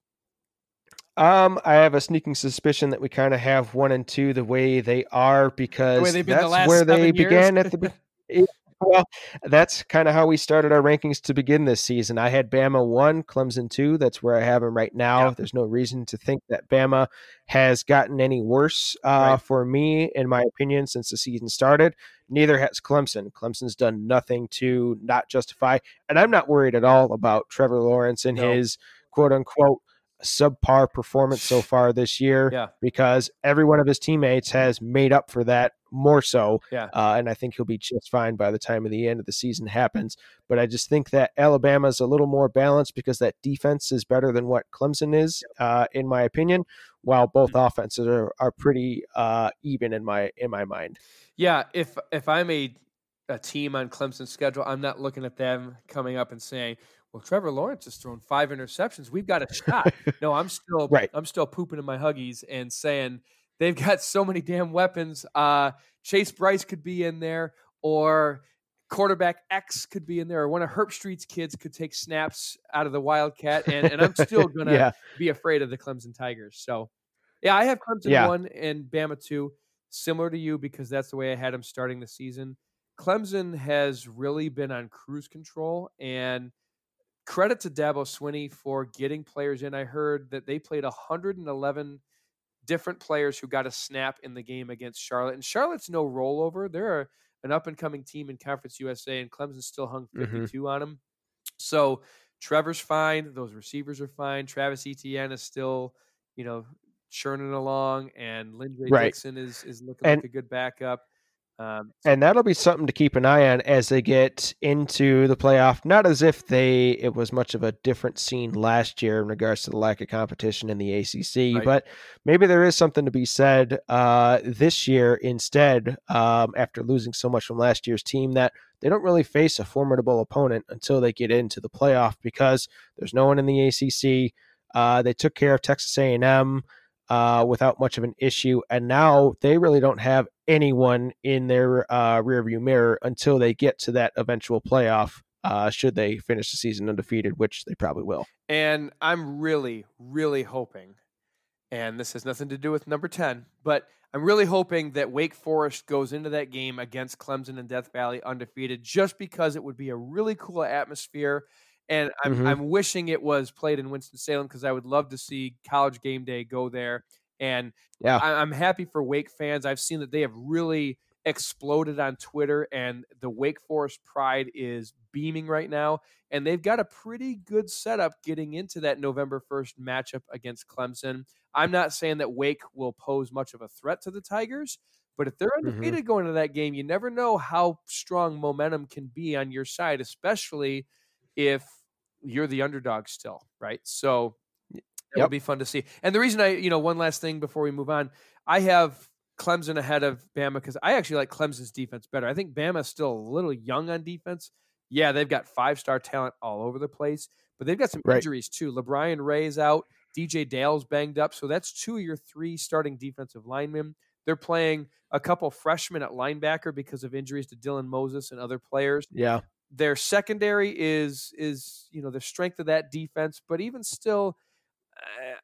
Um, I have a sneaking suspicion that we kind of have one and two the way they are because that's the last where they years. began at the. well, that's kind of how we started our rankings to begin this season. I had Bama one, Clemson two. That's where I have them right now. Yeah. There's no reason to think that Bama has gotten any worse uh, Right. for me, in my opinion, since the season started. Neither has Clemson. Clemson's done nothing to not justify, and I'm not worried at all about Trevor Lawrence and No. his quote unquote subpar performance so far this year Yeah. because every one of his teammates has made up for that more so. Yeah. Uh, and I think he'll be just fine by the time of the end of the season happens. But I just think that Alabama is a little more balanced because that defense is better than what Clemson is, uh, in my opinion. While both Mm-hmm. offenses are, are pretty uh, even in my in my mind. Yeah, if if I'm a a team on Clemson's schedule, I'm not looking at them coming up and saying, "Well, Trevor Lawrence has thrown five interceptions. We've got a shot." no, I'm still Right. I'm still pooping in my huggies and saying they've got so many damn weapons. Uh, Chase Brice could be in there, or quarterback X could be in there, or one of Herbstreit's kids could take snaps out of the Wildcat, and and I'm still gonna Yeah. be afraid of the Clemson Tigers. So, yeah, I have Clemson Yeah. one and Bama two, similar to you because that's the way I had them starting the season. Clemson has really been on cruise control, and credit to Dabo Swinney for getting players in. I heard that they played 111 different players who got a snap in the game against Charlotte. And Charlotte's no rollover. They're an up and coming team in Conference USA, and Clemson still hung Mhm. 52 on them. So Trevor's fine. Those receivers are fine. Travis Etienne is still, you know, churning along, and J. Right. Dixon is is looking And- like a good backup. Um, and that'll be something to keep an eye on as they get into the playoff. Not as if they it was much of a different scene last year in regards to the lack of competition in the ACC, Right. but maybe there is something to be said uh, this year instead. Um, after losing so much from last year's team, that they don't really face a formidable opponent until they get into the playoff because there's no one in the ACC. Uh, they took care of Texas A&M uh, without much of an issue. And now they really don't have anyone in their uh, rearview mirror until they get to that eventual playoff. Uh, should they finish the season undefeated, which they probably will. And I'm really, really hoping, and this has nothing to do with number 10, but I'm really hoping that Wake Forest goes into that game against Clemson and Death Valley undefeated just because it would be a really cool atmosphere. And I'm, Mhm. I'm wishing it was played in Winston-Salem because I would love to see college game day go there. And Yeah. I, I'm happy for Wake fans. I've seen that they have really exploded on Twitter, and the Wake Forest pride is beaming right now. And they've got a pretty good setup getting into that November 1st matchup against Clemson. I'm not saying that Wake will pose much of a threat to the Tigers, but if they're undefeated going into that game, you never know how strong momentum can be on your side, especially if you're the underdog still, right? So that Yep. be fun to see. And the reason I, you know, one last thing before we move on, I have Clemson ahead of Bama because I actually like Clemson's defense better. I think Bama's still a little young on defense. Yeah, they've got five star talent all over the place, but they've got some Right. injuries too. LaBryan Ray's out, DJ Dale's banged up, so that's two of your three starting defensive linemen. They're playing a couple freshmen at linebacker because of injuries to Dylan Moses and other players Yeah. Their secondary is is you know the strength of that defense but even still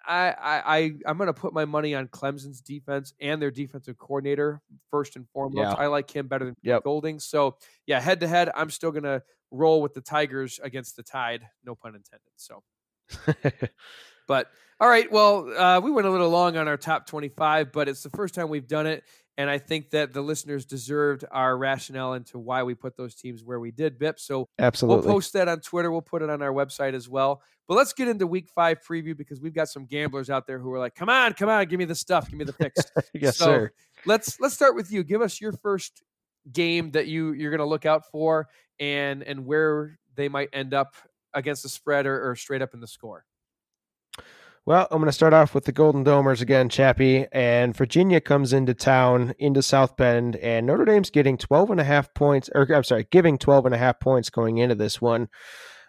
i i, I i'm going to put my money on clemson's defense and their defensive coordinator first and foremost Yeah. i like him better than Yep. golding so yeah head to head i'm still going to roll with the tigers against the tide no pun intended so but all right, well, uh, we went a little long on our top 25, but it's the first time we've done it. And I think that the listeners deserved our rationale into why we put those teams where we did, Bip. So Absolutely. we'll post that on Twitter. We'll put it on our website as well. But let's get into week five preview because we've got some gamblers out there who are like, come on, come on, give me the stuff, give me the picks. yes, so- sir. let's let's start with you. Give us your first game that you you're going to look out for and and where they might end up against the spread or, or straight up in the score. Well, I'm going to start off with the Golden Domers again, Chappie. And Virginia comes into town, into South Bend, and Notre Dame's getting 12 and a half points, or I'm sorry, giving 12 and a half points going into this one.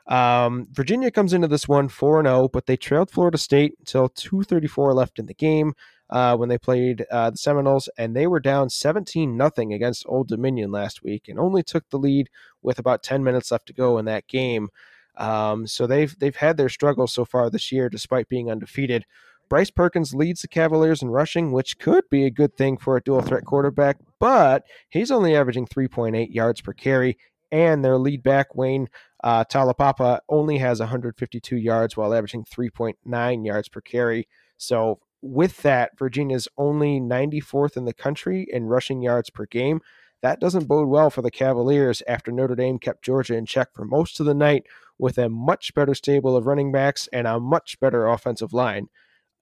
Um, Virginia comes into this one 4 0, but they trailed Florida State until 2.34 left in the game uh, when they played uh, the Seminoles, and they were down 17 nothing against Old Dominion last week and only took the lead with about 10 minutes left to go in that game. Um, so they've they've had their struggles so far this year, despite being undefeated. Bryce Perkins leads the Cavaliers in rushing, which could be a good thing for a dual threat quarterback, but he's only averaging 3.8 yards per carry. And their lead back, Wayne uh, Taulapapa, only has 152 yards while averaging 3.9 yards per carry. So, with that, Virginia's only 94th in the country in rushing yards per game. That doesn't bode well for the Cavaliers after Notre Dame kept Georgia in check for most of the night with a much better stable of running backs and a much better offensive line.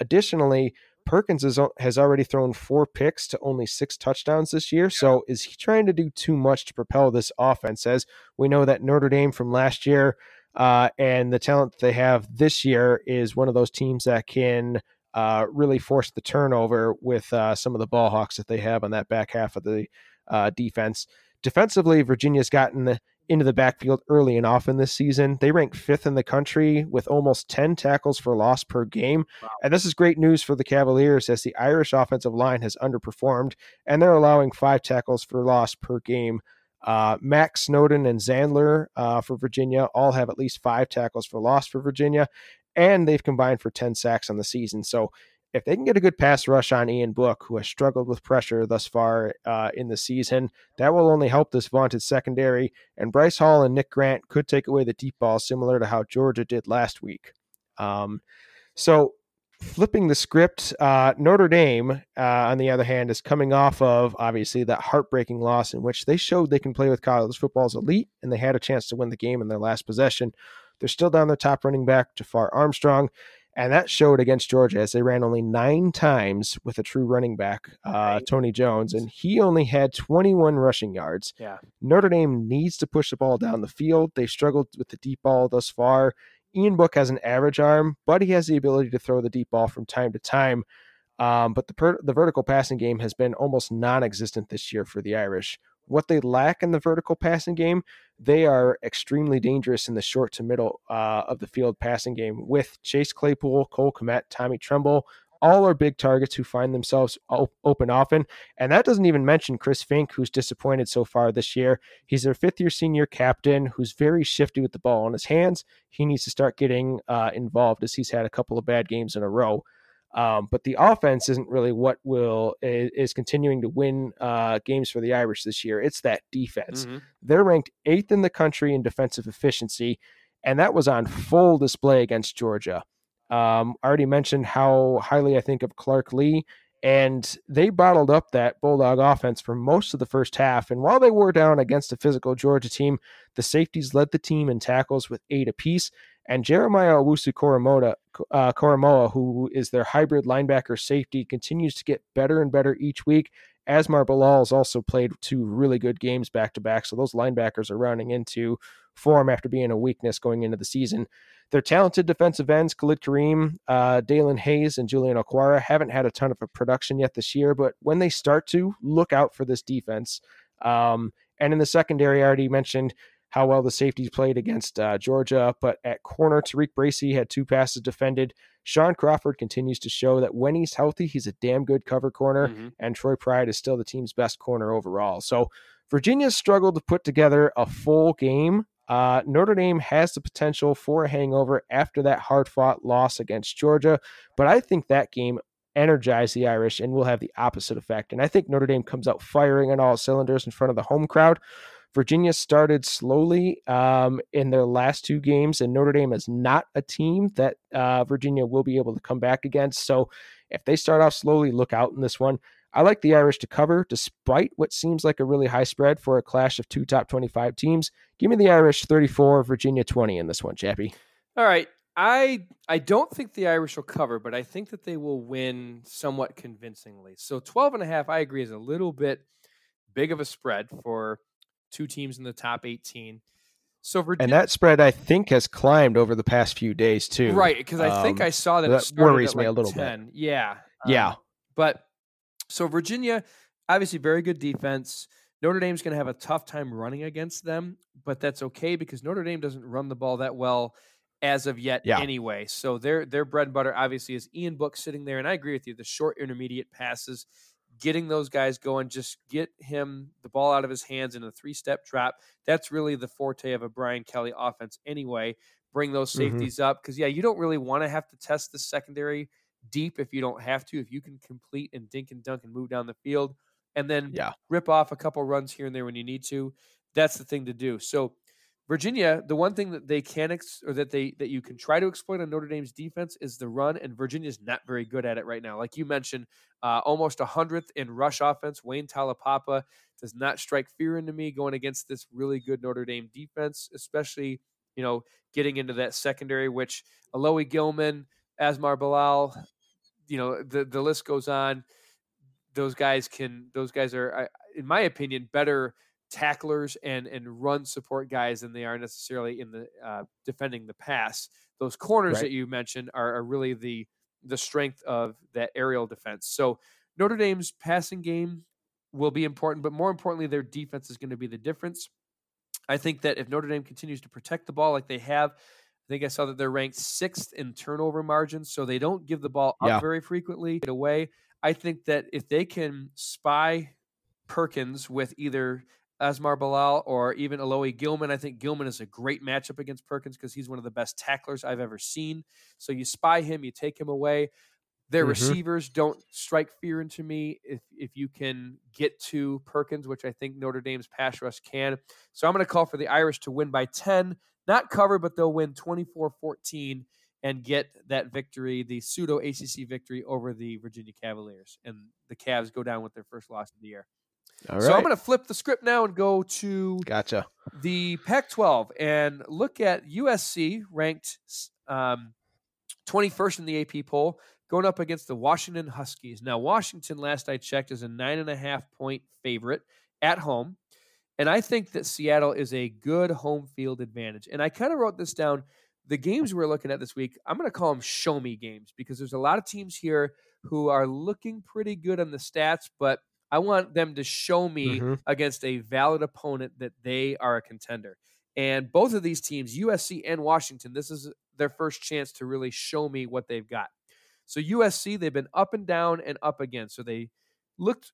Additionally, Perkins is, has already thrown four picks to only six touchdowns this year. So is he trying to do too much to propel this offense? As we know that Notre Dame from last year uh, and the talent they have this year is one of those teams that can uh, really force the turnover with uh, some of the ball hawks that they have on that back half of the uh, defense. Defensively, Virginia's gotten the into the backfield early and often this season. They rank fifth in the country with almost 10 tackles for loss per game. Wow. And this is great news for the Cavaliers as the Irish offensive line has underperformed and they're allowing five tackles for loss per game. Uh, Max Snowden and Zandier uh, for Virginia all have at least five tackles for loss for Virginia, and they've combined for 10 sacks on the season. So if they can get a good pass rush on Ian Book, who has struggled with pressure thus far uh, in the season, that will only help this vaunted secondary. And Bryce Hall and Nick Grant could take away the deep ball, similar to how Georgia did last week. Um, so, flipping the script, uh, Notre Dame, uh, on the other hand, is coming off of obviously that heartbreaking loss in which they showed they can play with college football's elite and they had a chance to win the game in their last possession. They're still down their top running back, Jafar Armstrong. And that showed against Georgia as they ran only nine times with a true running back, uh, Right. Tony Jones, and he only had 21 rushing yards. Yeah. Notre Dame needs to push the ball down the field. They struggled with the deep ball thus far. Ian Book has an average arm, but he has the ability to throw the deep ball from time to time. Um, but the per- the vertical passing game has been almost non-existent this year for the Irish. What they lack in the vertical passing game, they are extremely dangerous in the short to middle uh, of the field passing game with Chase Claypool, Cole Kmet, Tommy Tremble. All are big targets who find themselves open often. And that doesn't even mention Chris Fink, who's disappointed so far this year. He's their fifth year senior captain who's very shifty with the ball in his hands. He needs to start getting uh, involved as he's had a couple of bad games in a row. Um, but the offense isn't really what will is, is continuing to win uh, games for the Irish this year. It's that defense. Mhm. They're ranked eighth in the country in defensive efficiency, and that was on full display against Georgia. Um, I already mentioned how highly I think of Clark Lea, and they bottled up that Bulldog offense for most of the first half. And while they wore down against a physical Georgia team, the safeties led the team in tackles with eight apiece. And Jeremiah Owusu uh, Koramoah, who is their hybrid linebacker safety, continues to get better and better each week. Asmar Bilal has also played two really good games back to back. So those linebackers are rounding into form after being a weakness going into the season. Their talented defensive ends, Khalid Kareem, uh, Daelin Hayes, and Julian Okwara, haven't had a ton of production yet this year, but when they start to, look out for this defense. Um, and in the secondary, I already mentioned how well the safeties played against uh, Georgia, but at corner, Tariq Bracy had two passes defended. Shaun Crawford continues to show that when he's healthy, he's a damn good cover corner, Mhm. and Troy Pride is still the team's best corner overall. So Virginia struggled to put together a full game. Uh, Notre Dame has the potential for a hangover after that hard fought loss against Georgia, but I think that game energized the Irish and will have the opposite effect. And I think Notre Dame comes out firing on all cylinders in front of the home crowd. Virginia started slowly um, in their last two games, and Notre Dame is not a team that uh, Virginia will be able to come back against. So if they start off slowly, look out in this one. I like the Irish to cover despite what seems like a really high spread for a clash of two top 25 teams. Give me the Irish 34, Virginia 20 in this one, Chappie. All right. I I don't think the Irish will cover, but I think that they will win somewhat convincingly. So 12 and a half, I agree, is a little bit big of a spread for two teams in the top 18. So Virginia, And that spread, I think, has climbed over the past few days, too. right? Because I think Um, I saw that, it that started worries me a little bit. 10. Yeah, Yeah. um, but so Virginia, obviously, very good defense. Notre Dame's going to have a tough time running against them, but that's okay because Notre Dame doesn't run the ball that well as of yet Yeah. anyway. So their their bread and butter obviously is Ian Book sitting there, and I agree with you. The short intermediate passes, getting those guys going, just get him the ball out of his hands in a three step trap. That's really the forte of a Brian Kelly offense anyway. Bring those Mhm. safeties up because yeah, you don't really want to have to test the secondary deep if you don't have to. If you can complete and dink and dunk and move down the field, and then Yeah. rip off a couple runs here and there when you need to, that's the thing to do. So Virginia, the one thing that they can ex- or that they that you can try to exploit on Notre Dame's defense is the run, and Virginia's not very good at it right now. Like you mentioned, uh, almost a hundredth in rush offense. Wayne Taulapapa does not strike fear into me going against this really good Notre Dame defense, especially you know getting into that secondary, which Alohi Gilman, Asmar Bilal, you know the the list goes on. Those guys can. Those guys are, in my opinion, better tacklers and and run support guys than they are necessarily in the uh, defending the pass. Those corners Right. that you mentioned are, are really the the strength of that aerial defense. So Notre Dame's passing game will be important, but more importantly, their defense is going to be the difference. I think that if Notre Dame continues to protect the ball like they have, I think I saw that they're ranked sixth in turnover margins, so they don't give the ball up Yeah. very frequently. Away. I think that if they can spy Perkins with either Asmar Bilal or even Alohi Gilman, I think Gilman is a great matchup against Perkins because he's one of the best tacklers I've ever seen. So you spy him, you take him away. Their Mhm. receivers don't strike fear into me if if you can get to Perkins, which I think Notre Dame's pass rush can. So I'm going to call for the Irish to win by 10, not cover, but they'll win 24-14 and get that victory, the pseudo ACC victory over the Virginia Cavaliers, and the Cavs go down with their first loss of the year. All So I'm going to flip the script now and go to Gotcha. the Pac-12 and look at USC ranked um, 21st in the AP poll, going up against the Washington Huskies. Now, Washington, last I checked, is a nine and a half point favorite at home, and I think that Seattle is a good home field advantage. And I kind of wrote this down. The games we're looking at this week, I'm going to call them show me games because there's a lot of teams here who are looking pretty good on the stats, but I want them to show me Mhm. against a valid opponent that they are a contender. And both of these teams, USC and Washington, this is their first chance to really show me what they've got. So USC, they've been up and down and up again. So they looked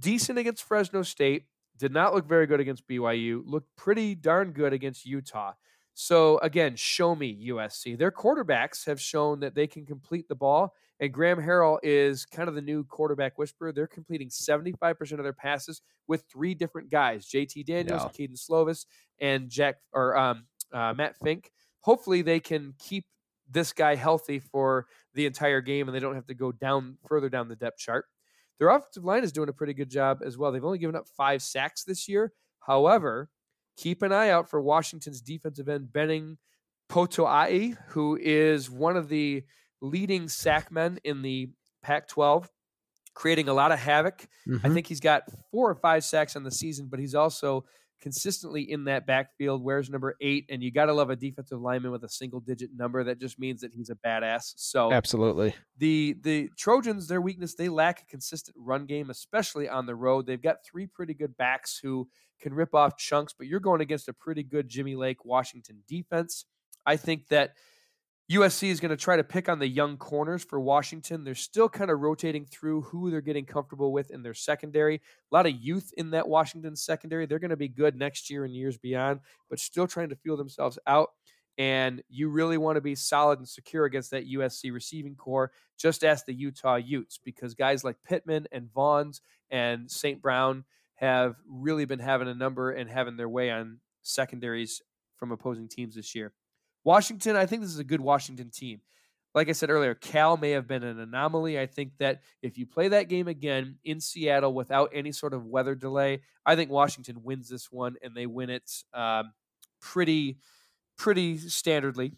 decent against Fresno State, did not look very good against BYU, looked pretty darn good against Utah. So again, show me USC. Their quarterbacks have shown that they can complete the ball, and Graham Harrell is kind of the new quarterback whisperer. They're completing 75% of their passes with three different guys: JT Daniels, Yeah. Kedon Slovis, and Jack or um, uh, Matt Fink. Hopefully, they can keep this guy healthy for the entire game, and they don't have to go down further down the depth chart. Their offensive line is doing a pretty good job as well. They've only given up five sacks this year. However, keep an eye out for Washington's defensive end, Benning Potoa'e, who is one of the leading sack men in the Pac 12, creating a lot of havoc. I Mhm. think he's got four or five sacks on the season, but he's also consistently in that backfield, wears number eight, and you got to love a defensive lineman with a single digit number. That just means that he's a badass. So Absolutely. the the Trojans, their weakness, they lack a consistent run game, especially on the road. They've got three pretty good backs who can rip off chunks, but you're going against a pretty good Jimmy Lake Washington defense. I think that USC is going to try to pick on the young corners for Washington. They're still kind of rotating through who they're getting comfortable with in their secondary. A lot of youth in that Washington secondary. They're going to be good next year and years beyond, but still trying to feel themselves out. And you really want to be solid and secure against that USC receiving corps. Just ask the Utah Utes because guys like Pittman and Vaughns and St. Brown have really been having a number and having their way on secondaries from opposing teams this year. Washington, I think this is a good Washington team. Like I said earlier, Cal may have been an anomaly. I think that if you play that game again in Seattle without any sort of weather delay, I think Washington wins this one and they win it um, pretty, pretty standardly.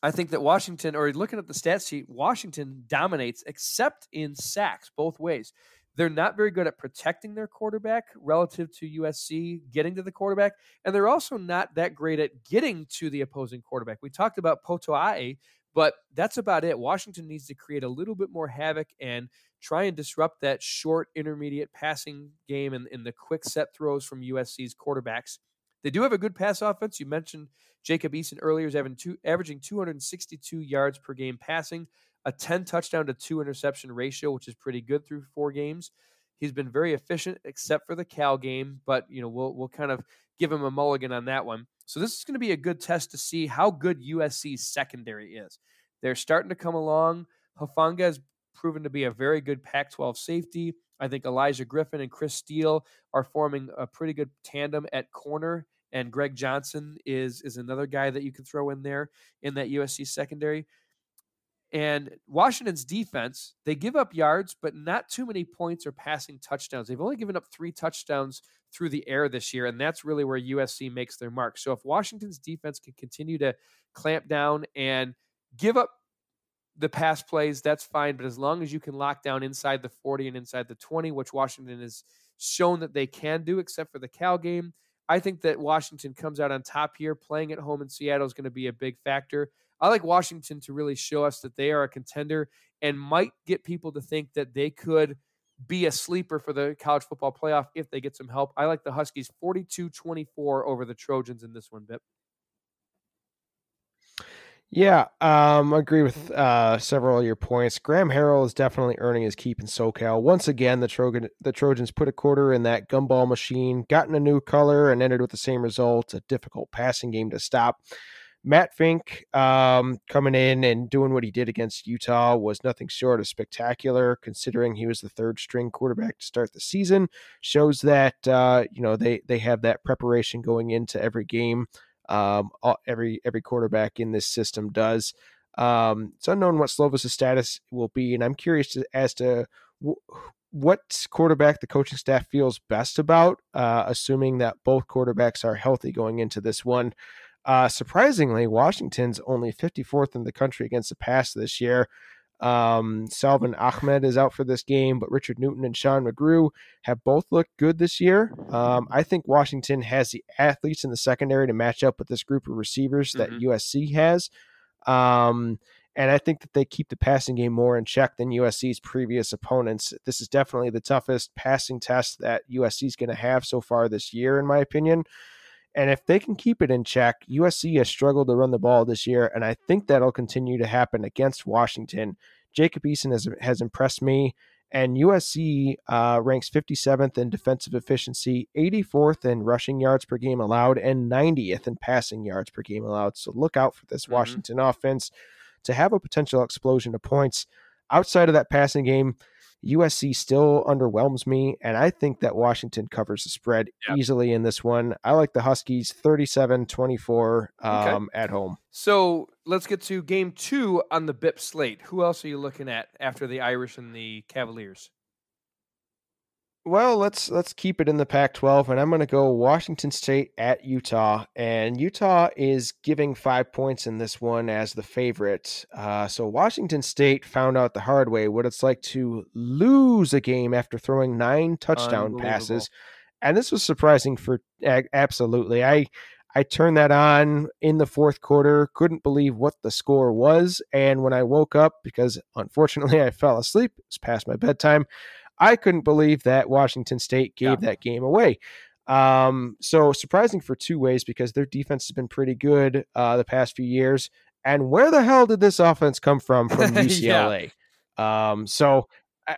I think that Washington, or looking at the stat sheet, Washington dominates except in sacks both ways. They're not very good at protecting their quarterback relative to USC getting to the quarterback, and they're also not that great at getting to the opposing quarterback. We talked about Potoa'e, but that's about it. Washington needs to create a little bit more havoc and try and disrupt that short, intermediate passing game and, and the quick set throws from USC's quarterbacks. They do have a good pass offense. You mentioned Jacob Eason earlier is having two, averaging 262 yards per game passing, a 10 touchdown to two interception ratio, which is pretty good through four games. He's been very efficient, except for the Cal game, but you know we'll we'll kind of give him a mulligan on that one. So this is going to be a good test to see how good USC's secondary is. They're starting to come along. Hufanga has proven to be a very good Pac-12 safety. I think Olaijah Griffin and Chris Steele are forming a pretty good tandem at corner, and Greg Johnson is is another guy that you can throw in there in that USC secondary. And Washington's defense, they give up yards, but not too many points or passing touchdowns. They've only given up three touchdowns through the air this year, and that's really where USC makes their mark. So if Washington's defense can continue to clamp down and give up the pass plays, that's fine. But as long as you can lock down inside the 40 and inside the 20, which Washington has shown that they can do, except for the Cal game, I think that Washington comes out on top here. Playing at home in Seattle is going to be a big factor. I like Washington to really show us that they are a contender and might get people to think that they could be a sleeper for the college football playoff if they get some help. I like the Huskies 42 24 over the Trojans in this one, Bip. Yeah, um, I agree with uh, several of your points. Graham Harrell is definitely earning his keep in SoCal. Once again, the Trojan the Trojans put a quarter in that gumball machine, gotten a new color, and ended with the same result: a difficult passing game to stop. Matt Fink um, coming in and doing what he did against Utah was nothing short of spectacular, considering he was the third string quarterback to start the season. Shows that uh, you know they they have that preparation going into every game. Um, every every quarterback in this system does. Um, it's unknown what Slovis' status will be, and I'm curious to, as to w- what quarterback the coaching staff feels best about, uh, assuming that both quarterbacks are healthy going into this one. Uh, surprisingly, Washington's only 54th in the country against the pass this year. Um, Salvon Ahmed is out for this game, but Richard Newton and Sean McGrew have both looked good this year. Um, I think Washington has the athletes in the secondary to match up with this group of receivers that mm-hmm. USC has. Um, and I think that they keep the passing game more in check than USC's previous opponents. This is definitely the toughest passing test that USC is going to have so far this year, in my opinion. And if they can keep it in check, USC has struggled to run the ball this year, and I think that'll continue to happen against Washington. Jacob Eason has, has impressed me, and USC uh, ranks 57th in defensive efficiency, 84th in rushing yards per game allowed, and 90th in passing yards per game allowed. So look out for this mm-hmm. Washington offense to have a potential explosion of points. Outside of that passing game, USC still underwhelms me, and I think that Washington covers the spread yep. easily in this one. I like the Huskies 37 24 um, okay. at home. So let's get to game two on the BIP slate. Who else are you looking at after the Irish and the Cavaliers? Well, let's let's keep it in the Pac-12, and I'm going to go Washington State at Utah, and Utah is giving five points in this one as the favorite. Uh, so Washington State found out the hard way what it's like to lose a game after throwing nine touchdown passes, and this was surprising for absolutely. I I turned that on in the fourth quarter, couldn't believe what the score was, and when I woke up because unfortunately I fell asleep, it's past my bedtime. I couldn't believe that Washington State gave yeah. that game away. Um, so surprising for two ways because their defense has been pretty good uh, the past few years. And where the hell did this offense come from from UCLA? yeah. um, so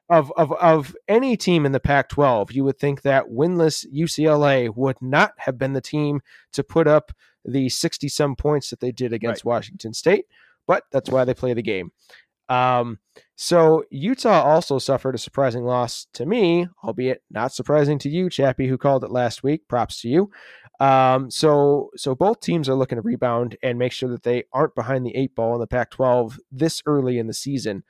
of, of of any team in the Pac-12, you would think that winless UCLA would not have been the team to put up the 60 some points that they did against right. Washington State, but that's why they play the game. Um, so Utah also suffered a surprising loss to me, albeit not surprising to you, Chappie, who called it last week. Props to you. Um, so so both teams are looking to rebound and make sure that they aren't behind the eight ball in the Pac-12 this early in the season.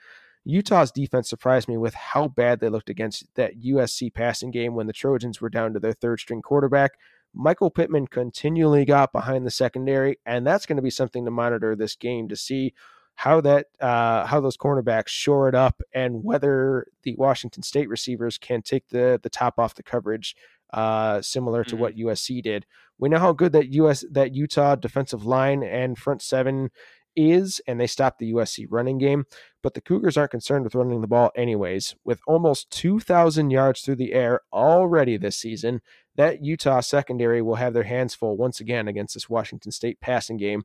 Utah's defense surprised me with how bad they looked against that USC passing game when the Trojans were down to their third string quarterback. Michael Pittman continually got behind the secondary, and that's going to be something to monitor this game to see how that uh, how those cornerbacks shore it up and whether the Washington State receivers can take the the top off the coverage, uh, similar to mm-hmm. what USC did. We know how good that US that Utah defensive line and front seven is, and they stopped the USC running game. But the Cougars aren't concerned with running the ball anyways. With almost 2,000 yards through the air already this season, that Utah secondary will have their hands full once again against this Washington State passing game.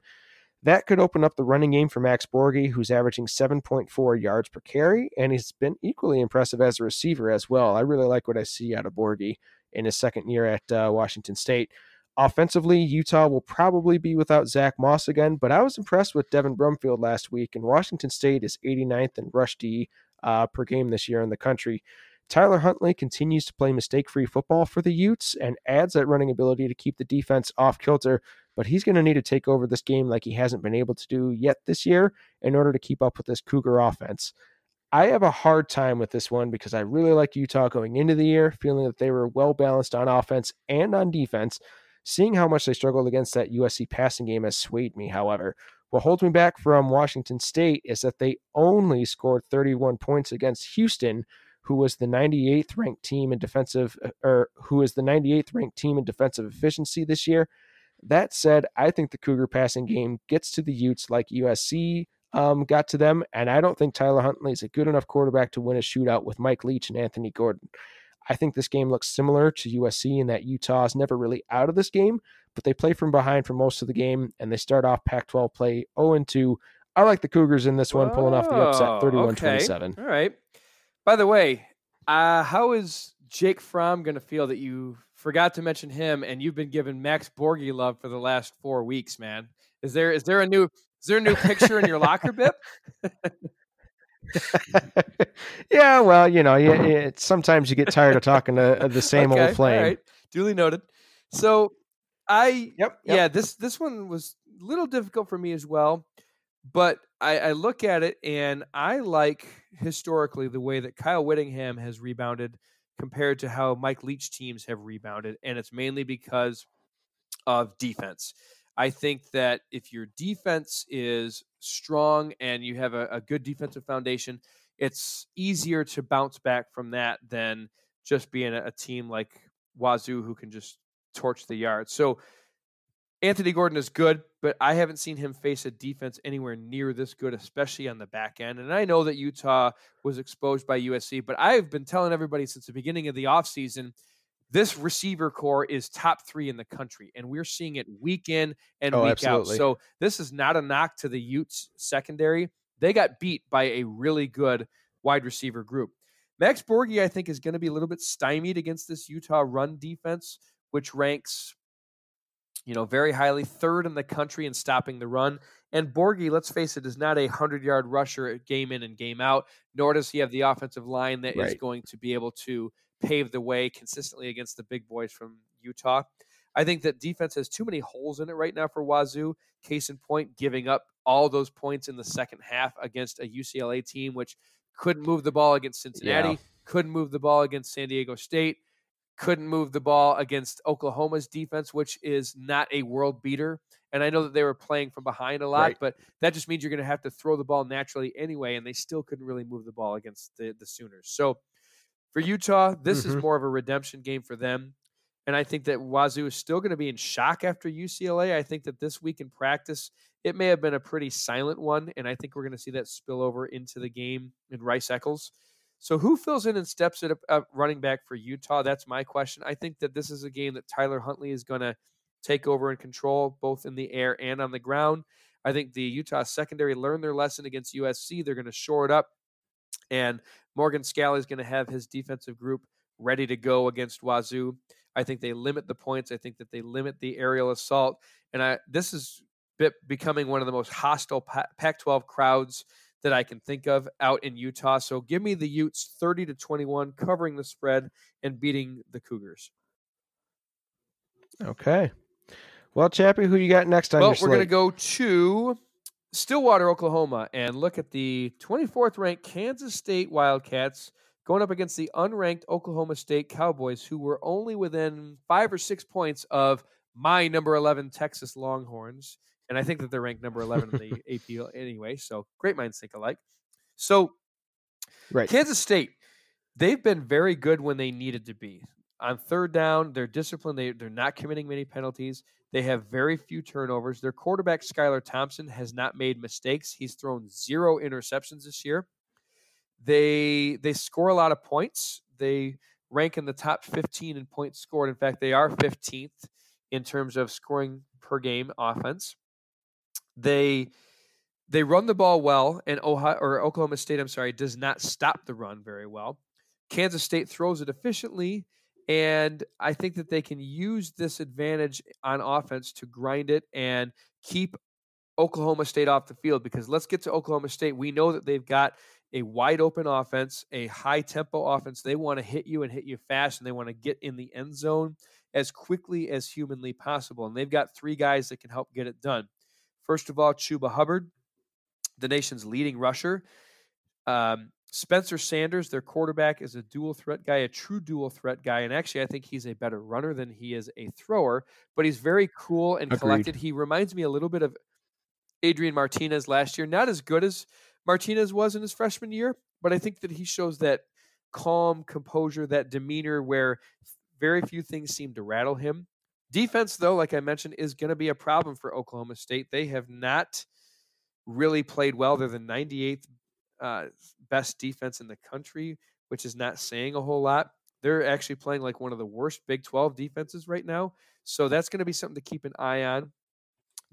That could open up the running game for Max Borghi, who's averaging 7.4 yards per carry, and he's been equally impressive as a receiver as well. I really like what I see out of Borghi in his second year at uh, Washington State. Offensively, Utah will probably be without Zach Moss again, but I was impressed with Devin Brumfield last week, and Washington State is 89th in rush D uh, per game this year in the country. Tyler Huntley continues to play mistake free football for the Utes and adds that running ability to keep the defense off kilter but he's going to need to take over this game like he hasn't been able to do yet this year in order to keep up with this Cougar offense. I have a hard time with this one because I really like Utah going into the year, feeling that they were well balanced on offense and on defense. Seeing how much they struggled against that USC passing game has swayed me, however. What holds me back from Washington State is that they only scored 31 points against Houston, who was the 98th ranked team in defensive or who is the 98th ranked team in defensive efficiency this year. That said, I think the Cougar passing game gets to the Utes like USC um, got to them, and I don't think Tyler Huntley is a good enough quarterback to win a shootout with Mike Leach and Anthony Gordon. I think this game looks similar to USC in that Utah is never really out of this game, but they play from behind for most of the game, and they start off Pac 12 play 0 2. I like the Cougars in this one, pulling off the upset 31 okay. 27. All right. By the way, uh, how is Jake Fromm going to feel that you forgot to mention him, and you've been giving Max Borghi love for the last four weeks, man. Is there is there a new is there a new picture in your locker, Bip? yeah, well, you know, yeah, sometimes you get tired of talking to uh, the same Okay, old flame. Right, duly noted. So I Yep, yeah this this one was a little difficult for me as well, but I, I look at it and I like historically the way that Kyle Whittingham has rebounded compared to how Mike Leach teams have rebounded, and it's mainly because of defense. I think that if your defense is strong and you have a, a good defensive foundation, it's easier to bounce back from that than just being a, a team like Wazoo who can just torch the yard. So Anthony Gordon is good, but I haven't seen him face a defense anywhere near this good, especially on the back end. And I know that Utah was exposed by USC, but I've been telling everybody since the beginning of the offseason this receiver corps is top three in the country, and we're seeing it week in and Oh, week absolutely. out. So this is not a knock to the Utes secondary. They got beat by a really good wide receiver group. Max Borghi, I think, is going to be a little bit stymied against this Utah run defense, which ranks, you know, very highly third in the country in stopping the run. And Borghi, let's face it, is not a hundred yard rusher game in and game out. Nor does he have the offensive line that is Right. going to be able to pave the way consistently against the big boys from Utah. I think that defense has too many holes in it right now for Wazoo. Case in point, giving up all those points in the second half against a UCLA team which couldn't move the ball against Cincinnati, Yeah. couldn't move the ball against San Diego State, couldn't move the ball against Oklahoma's defense, which is not a world beater. And I know that they were playing from behind a lot, Right. but that just means you're going to have to throw the ball naturally anyway. And they still couldn't really move the ball against the, the Sooners. So for Utah, this is Mhm. more of a redemption game for them. And I think that Wazoo is still going to be in shock after UCLA. I think that this week in practice, it may have been a pretty silent one. And I think we're going to see that spill over into the game in Rice Eccles. So who fills in and steps it up, a running back for Utah? That's my question. I think that this is a game that Tyler Huntley is going to take over and control both in the air and on the ground. I think the Utah secondary learned their lesson against USC. They're going to shore it up. And Morgan Scalley is going to have his defensive group ready to go against Wazoo. I think they limit the points. I think that they limit the aerial assault. And I, this is be- becoming one of the most hostile Pac 12 crowds that I can think of out in Utah. So give me the Utes 30 to 21, covering the spread and beating the Cougars. Okay. Well, Chappie, who you got next on Well, your we're going to go to Stillwater, Oklahoma, and look at the 24th ranked Kansas State Wildcats going up against the unranked Oklahoma State Cowboys, who were only within five or six points of my number 11 Texas Longhorns. And I think that they're ranked number 11 in the AP anyway. So great minds think alike. So Right. Kansas State, they've been very good when they needed to be. On third down, they're disciplined. They, they're not committing many penalties. They have very few turnovers. Their quarterback, Skylar Thompson, has not made mistakes. He's thrown zero interceptions this year. They they score a lot of points. They rank in the top 15 in points scored. In fact, they are 15th in terms of scoring per game offense. They they run the ball well, and Ohio or Oklahoma State, I'm sorry, does not stop the run very well. Kansas State throws it efficiently, and I think that they can use this advantage on offense to grind it and keep Oklahoma State off the field. Because let's get to Oklahoma State. We know that they've got a wide open offense, a high tempo offense. They want to hit you and hit you fast, and they want to get in the end zone as quickly as humanly possible. And they've got three guys that can help get it done. First of all, Chuba Hubbard, the nation's leading rusher. Um, Spencer Sanders, their quarterback, is a dual threat guy, a true dual threat guy. And actually, I think he's a better runner than he is a thrower, but he's very cool and Agreed. collected. He reminds me a little bit of Adrian Martinez last year. Not as good as Martinez was in his freshman year, but I think that he shows that calm composure, that demeanor where very few things seem to rattle him. Defense, though, like I mentioned, is going to be a problem for Oklahoma State. They have not really played well. They're the 98th uh, best defense in the country, which is not saying a whole lot. They're actually playing like one of the worst Big 12 defenses right now. So that's going to be something to keep an eye on.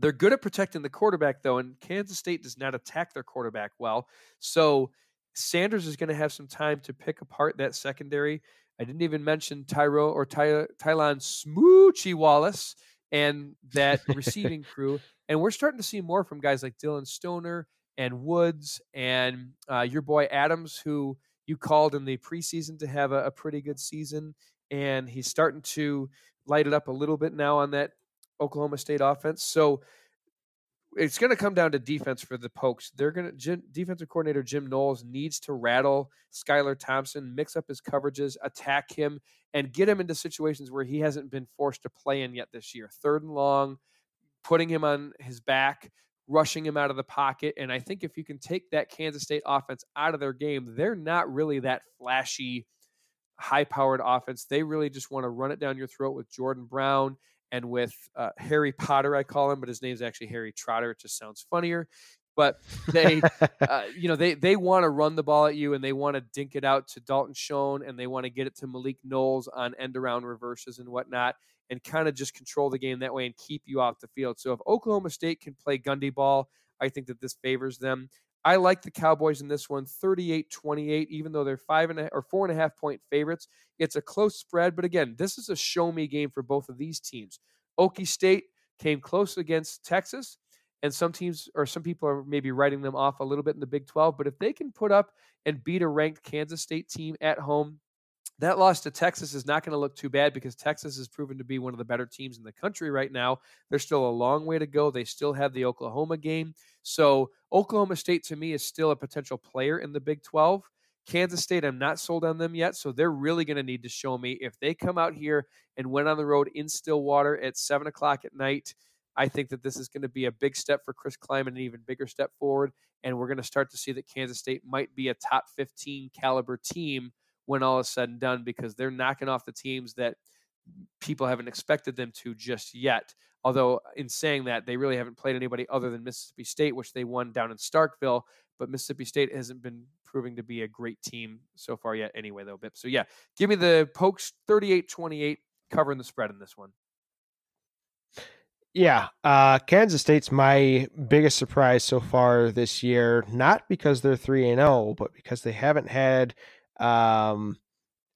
They're good at protecting the quarterback, though, and Kansas State does not attack their quarterback well. So Sanders is going to have some time to pick apart that secondary. I didn't even mention Tyro or Ty, Tylan Smoochie Wallace and that receiving crew. And we're starting to see more from guys like Dylan Stoner and Woods and uh, your boy Adams, who you called in the preseason to have a, a pretty good season. And he's starting to light it up a little bit now on that Oklahoma State offense. So it's going to come down to defense for the Pokes. They're going to defensive coordinator Jim Knowles needs to rattle Skylar Thompson, mix up his coverages, attack him, and get him into situations where he hasn't been forced to play in yet this year. Third and long, putting him on his back, rushing him out of the pocket. And I think if you can take that Kansas State offense out of their game, they're not really that flashy, high powered offense. They really just want to run it down your throat with Jordan Brown and with uh, Harry Potter, I call him, but his name's actually Harry Trotter. It just sounds funnier. But they, uh, you know, they they want to run the ball at you, and they want to dink it out to Dalton Schoen, and they want to get it to Malik Knowles on end around reverses and whatnot, and kind of just control the game that way and keep you off the field. So if Oklahoma State can play Gundy ball, I think that this favors them. I like the Cowboys in this one, 38-28, even though they're five and a, or four and a half point favorites. It's a close spread, but again, this is a show me game for both of these teams. Okie State came close against Texas, and some teams or some people are maybe writing them off a little bit in the Big 12. But if they can put up and beat a ranked Kansas State team at home, that loss to Texas is not going to look too bad because Texas has proven to be one of the better teams in the country right now. There's still a long way to go. They still have the Oklahoma game. So, Oklahoma State to me is still a potential player in the Big 12. Kansas State, I'm not sold on them yet. So, they're really going to need to show me if they come out here and went on the road in Stillwater at 7 o'clock at night. I think that this is going to be a big step for Chris Klieman, an even bigger step forward. And we're going to start to see that Kansas State might be a top 15 caliber team when all is said and done because they're knocking off the teams that people haven't expected them to just yet. Although, in saying that, they really haven't played anybody other than Mississippi State, which they won down in Starkville. But Mississippi State hasn't been proving to be a great team so far yet, anyway, though, Bip. So, yeah, give me the Pokes 38 28 covering the spread in this one. Yeah, uh, Kansas State's my biggest surprise so far this year. Not because they're three and zero, oh, but because they haven't had, um,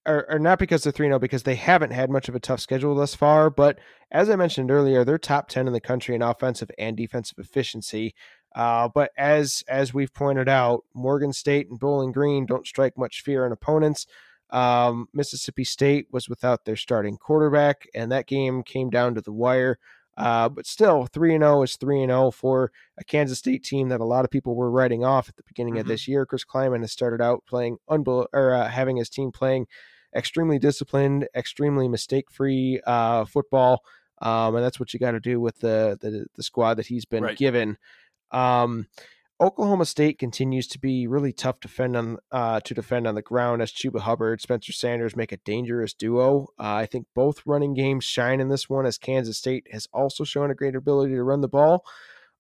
or, not because they're three and zero, oh, because they haven't had much of a tough schedule thus far. But as I mentioned earlier, they're top ten in the country in offensive and defensive efficiency. Uh, but as as we've pointed out, Morgan State and Bowling Green don't strike much fear in opponents. Um, Mississippi State was without their starting quarterback, and that game came down to the wire. Uh, but still, 3 and 0 is 3 and 0 for a Kansas State team that a lot of people were writing off at the beginning mm-hmm. of this year. Chris Klieman has started out playing, unbel- or uh, having his team playing extremely disciplined, extremely mistake free uh, football. Um, and that's what you got to do with the, the, the squad that he's been right. given. Um, Oklahoma State continues to be really tough to defend on uh, to defend on the ground as Chuba Hubbard, Spencer Sanders make a dangerous duo. Uh, I think both running games shine in this one as Kansas State has also shown a great ability to run the ball.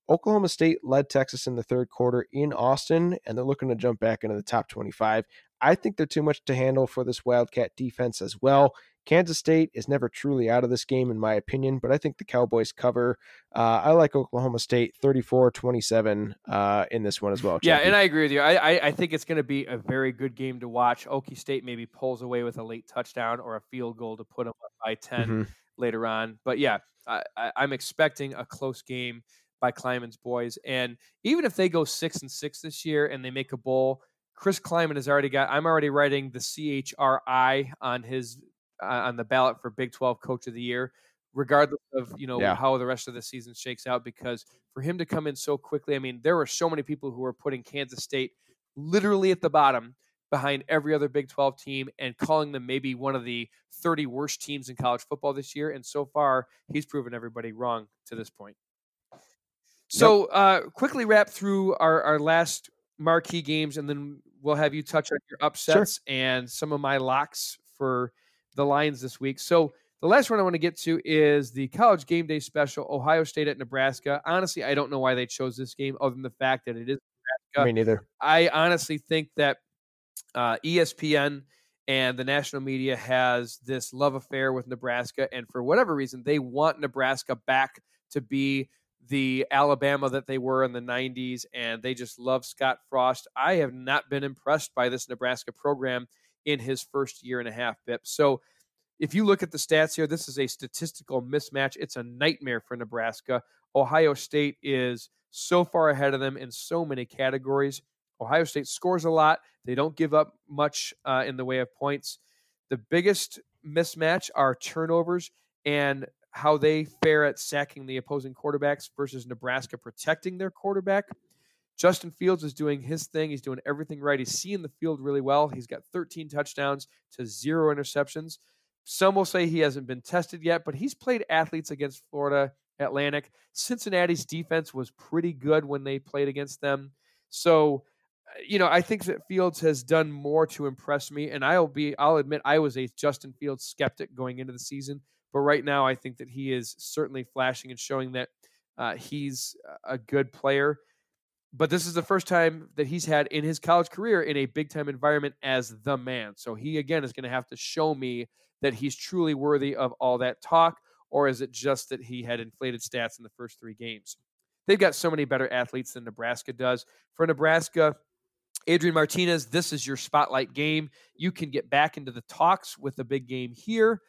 Oklahoma State led Texas in the third quarter in Austin, and they're looking to jump back into the top 25. I think they're too much to handle for this Wildcat defense as well. Kansas State is never truly out of this game, in my opinion, but I think the Cowboys cover. Uh, I like Oklahoma State 34 27 uh, in this one as well. Yeah, and I agree with you. I, I, I think it's going to be a very good game to watch. Okie State maybe pulls away with a late touchdown or a field goal to put them up by 10 mm-hmm. later on. But yeah, I, I, I'm expecting a close game by Klieman's boys. And even if they go six and six this year and they make a bowl, Chris Klieman has already got. I'm already writing the CHRI on his on the ballot for Big 12 Coach of the Year, regardless of you know yeah. how the rest of the season shakes out. Because for him to come in so quickly, I mean, there were so many people who were putting Kansas State literally at the bottom behind every other Big 12 team and calling them maybe one of the 30 worst teams in college football this year. And so far, he's proven everybody wrong to this point. So, uh, quickly wrap through our, our last marquee games, and then we'll have you touch on your upsets sure. and some of my locks for the Lions this week. So the last one I want to get to is the college game day special, Ohio State at Nebraska. Honestly, I don't know why they chose this game other than the fact that it is Nebraska. Me neither. I honestly think that uh, ESPN and the national media has this love affair with Nebraska, and for whatever reason, they want Nebraska back to be the Alabama that they were in the 90s, and they just love Scott Frost. I have not been impressed by this Nebraska program in his first year and a half, Bip. So if you look at the stats here, this is a statistical mismatch. It's a nightmare for Nebraska. Ohio State is so far ahead of them in so many categories. Ohio State scores a lot. They don't give up much uh, in the way of points. The biggest mismatch are turnovers and how they fare at sacking the opposing quarterbacks versus Nebraska protecting their quarterback. Justin Fields is doing his thing. He's doing everything right. He's seeing the field really well. He's got 13 touchdowns to zero interceptions. Some will say he hasn't been tested yet, but he's played athletes against Florida Atlantic. Cincinnati's defense was pretty good when they played against them. So, uh, you know, I think that Fields has done more to impress me. And I'll be, I'll admit, I was a Justin Fields skeptic going into the season. But right now, I think that he is certainly flashing and showing that uh, he's a good player. But this is the first time that he's had in his college career in a big time environment as the man. So he, again, is going to have to show me that he's truly worthy of all that talk or is it just that he had inflated stats in the first three games? They've got so many better athletes than Nebraska does. For Nebraska, Adrian Martinez, this is your spotlight game. You can get back into the talks with the big game here,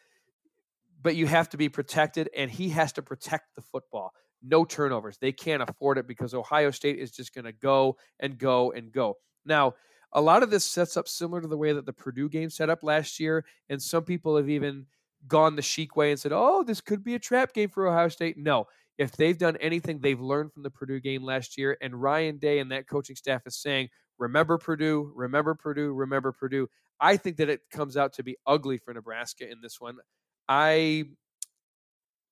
but you have to be protected, and he has to protect the football. No turnovers. They can't afford it because Ohio State is just going to go and go and go. Now, a lot of this sets up similar to the way that the Purdue game set up last year, and some people have even gone the chic way and said, "Oh, this could be a trap game for Ohio State." No, if they've done anything, they've learned from the Purdue game last year, and Ryan Day and that coaching staff is saying, "Remember Purdue, remember Purdue, remember Purdue." I think that it comes out to be ugly for Nebraska in this one. I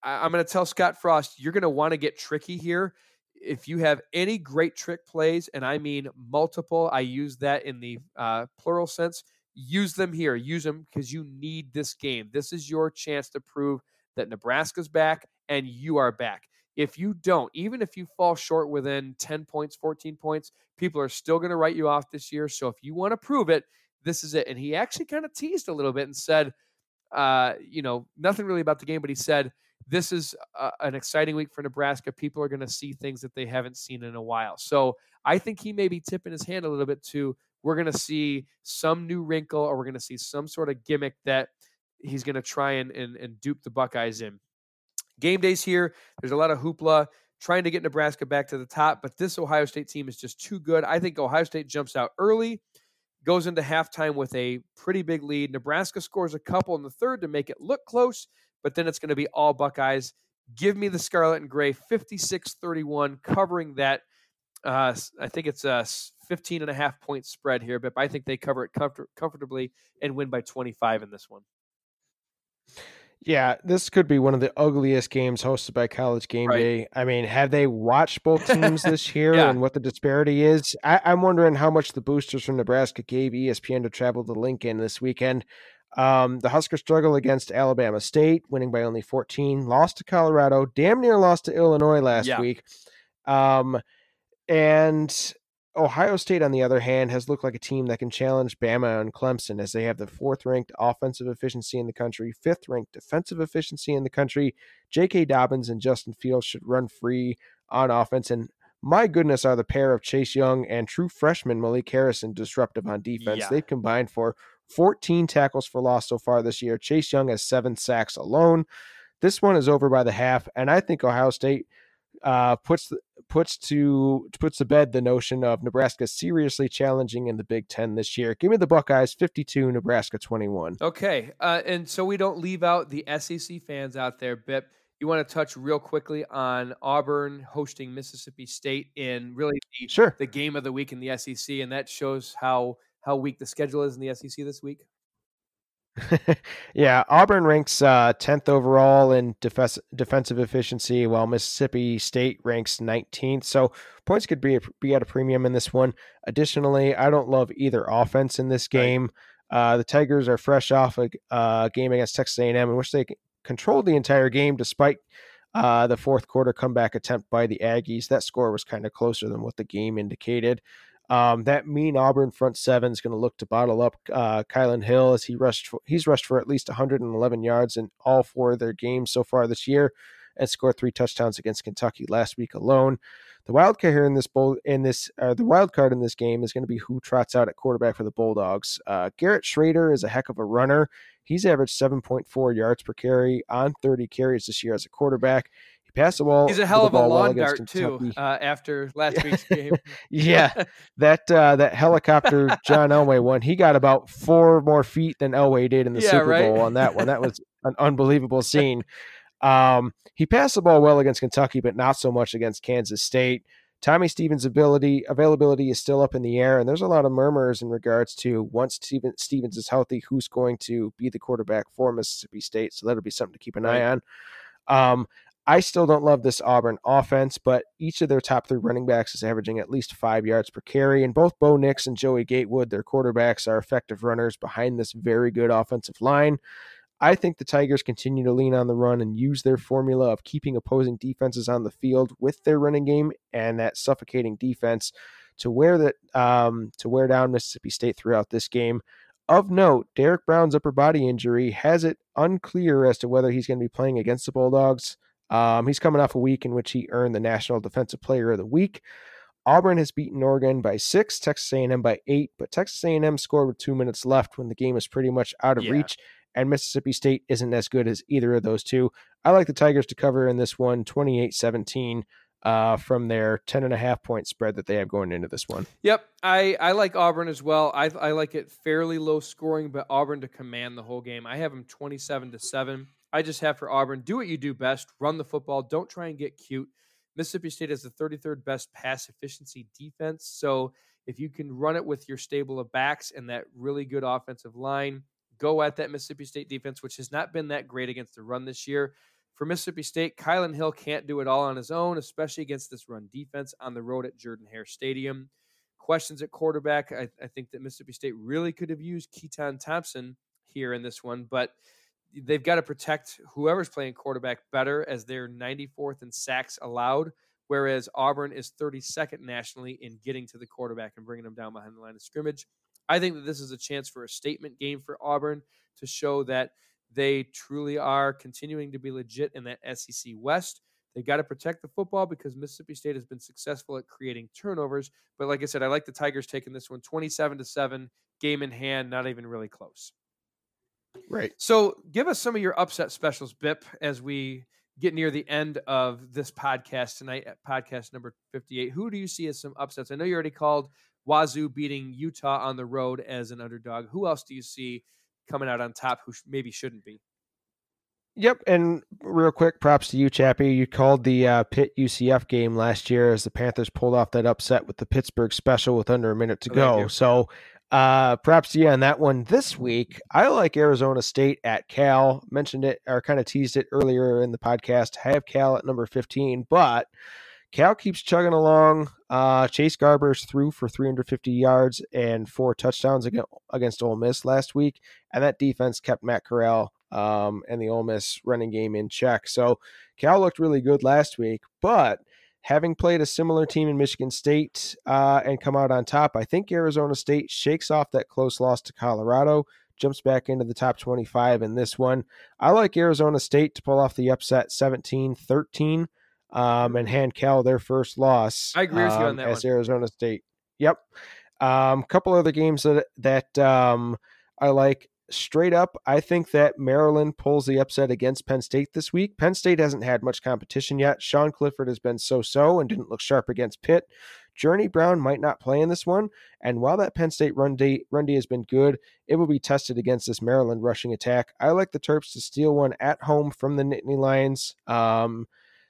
I'm going to tell Scott Frost, you're going to want to get tricky here. If you have any great trick plays, and I mean multiple, I use that in the uh, plural sense use them here. Use them because you need this game. This is your chance to prove that Nebraska's back and you are back. If you don't, even if you fall short within 10 points, 14 points, people are still going to write you off this year. So if you want to prove it, this is it. And he actually kind of teased a little bit and said, uh, you know, nothing really about the game, but he said, this is an exciting week for Nebraska. People are going to see things that they haven't seen in a while. So I think he may be tipping his hand a little bit to we're going to see some new wrinkle or we're going to see some sort of gimmick that he's going to try and, and, and dupe the Buckeyes in. Game days here, there's a lot of hoopla trying to get Nebraska back to the top, but this Ohio State team is just too good. I think Ohio State jumps out early, goes into halftime with a pretty big lead. Nebraska scores a couple in the third to make it look close, but then it's going to be all Buckeyes. Give me the Scarlet and Gray 56 31, covering that. Uh, I think it's a 15 and a half point spread here, but I think they cover it comfort- comfortably and win by 25 in this one. Yeah, this could be one of the ugliest games hosted by College Game Right. Day. I mean, have they watched both teams this year Yeah. and what the disparity is? I, I'm wondering how much the boosters from Nebraska gave ESPN to travel to Lincoln this weekend. Um, the Huskers struggle against Alabama State, winning by only 14, lost to Colorado, damn near lost to Illinois last Yeah. week. Um, and Ohio State, on the other hand, has looked like a team that can challenge Bama and Clemson as they have the fourth ranked offensive efficiency in the country, fifth ranked defensive efficiency in the country. J.K. Dobbins and Justin Fields should run free on offense. And my goodness, are the pair of Chase Young and true freshman Malik Harrison disruptive on defense? Yeah. They've combined for 14 tackles for loss so far this year. Chase Young has seven sacks alone. This one is over by the half, and I think Ohio State uh, puts puts to puts to bed the notion of Nebraska seriously challenging in the Big Ten this year. Give me the Buckeyes, fifty-two, Nebraska twenty-one. Okay. Uh, and so we don't leave out the SEC fans out there, Bip. You want to touch real quickly on Auburn hosting Mississippi State in really the, Sure. the game of the week in the SEC, and that shows how how weak the schedule is in the SEC this week. yeah, Auburn ranks uh, 10th overall in defes- defensive efficiency, while Mississippi State ranks 19th. So points could be be at a premium in this one. Additionally, I don't love either offense in this game. Uh, the Tigers are fresh off a uh, game against Texas A&M, in which they controlled the entire game despite uh, the fourth quarter comeback attempt by the Aggies. That score was kind of closer than what the game indicated. Um, that mean Auburn front seven is going to look to bottle up uh, Kylan Hill as he rushed. For, he's rushed for at least 111 yards in all four of their games so far this year, and scored three touchdowns against Kentucky last week alone. The wild card here in this bowl in this uh, the wild card in this game is going to be who trots out at quarterback for the Bulldogs. Uh, Garrett Shrader is a heck of a runner. He's averaged 7.4 yards per carry on 30 carries this year as a quarterback. He passed the ball. He's a hell of a ball well lawn dart too. Uh, after last week's game, Yeah, that uh, that helicopter John Elway one, he got about four more feet than Elway did in the Yeah, Super right. Bowl on that one. That was an unbelievable scene. Um, he passed the ball well against Kentucky, but not so much against Kansas State. Tommy Stevens' ability availability is still up in the air, and there's a lot of murmurs in regards to once Steven, Stevens is healthy, who's going to be the quarterback for Mississippi State. So that'll be something to keep an eye on. Um, I still don't love this Auburn offense, but each of their top three running backs is averaging at least five yards per carry. And both Bo Nix and Joey Gatewood, their quarterbacks, are effective runners behind this very good offensive line. I think the Tigers continue to lean on the run and use their formula of keeping opposing defenses on the field with their running game and that suffocating defense to wear that um, to wear down Mississippi State throughout this game. Of note, Derrick Brown's upper body injury has it unclear as to whether he's going to be playing against the Bulldogs. Um, he's coming off a week in which he earned the National Defensive Player of the Week. Auburn has beaten Oregon by six, Texas A&M by eight, but Texas A&M scored with two minutes left when the game was pretty much out of Yeah. reach, and Mississippi State isn't as good as either of those two. I like the Tigers to cover in this one, 28-17, uh, from their 10 and a half point spread that they have going into this one. Yep, I, I like Auburn as well. I I like it fairly low scoring, but Auburn to command the whole game. I have them twenty seven to seven. I just have for Auburn. Do what you do best. Run the football. Don't try and get cute. Mississippi State has the thirty third best pass efficiency defense. So if you can run it with your stable of backs and that really good offensive line, go at that Mississippi State defense, which has not been that great against the run this year. For Mississippi State, Kylan Hill can't do it all on his own, especially against this run defense on the road at Jordan Hare Stadium. Questions at quarterback. I, I think that Mississippi State really could have used Keytaon Thompson here in this one, but they've got to protect whoever's playing quarterback better as they're 94th in sacks allowed, whereas Auburn is 32nd nationally in getting to the quarterback and bringing them down behind the line of scrimmage. I think that this is a chance for a statement game for Auburn to show that they truly are continuing to be legit in that SEC West. They've got to protect the football because Mississippi State has been successful at creating turnovers. But like I said, I like the Tigers taking this one 27 to 7, game in hand, not even really close. Right. So give us some of your upset specials, Bip, as we get near the end of this podcast tonight at podcast number 58. Who do you see as some upsets? I know you already called Wazoo beating Utah on the road as an underdog. Who else do you see coming out on top who sh- maybe shouldn't be? Yep, and real quick, props to you, Chappie. You called the uh, Pitt UCF game last year as the Panthers pulled off that upset with the Pittsburgh special with under a minute to Oh, go. So, uh, to you on that one. This week, I like Arizona State at Cal. Mentioned it or kind of teased it earlier in the podcast. I have Cal at number 15, but Cal keeps chugging along. Uh, Chase Garbers threw for 350 yards and four touchdowns against, against Ole Miss last week, and that defense kept Matt Corral um, and the Ole Miss running game in check. So Cal looked really good last week, but having played a similar team in Michigan State uh, and come out on top, I think Arizona State shakes off that close loss to Colorado, jumps back into the top 25 in this one. I like Arizona State to pull off the upset 17 13 um, and hand Cal their first loss. I agree with you on um, that as one. Arizona State. Yep. Um, couple other games that that um, I like straight up. I think that Maryland pulls the upset against Penn State this week. Penn State hasn't had much competition yet. Sean Clifford has been so-so and didn't look sharp against Pitt. Journey Brown might not play in this one, and while that Penn State run D, run D has been good, it will be tested against this Maryland rushing attack. I like the Terps to steal one at home from the Nittany Lions. Um,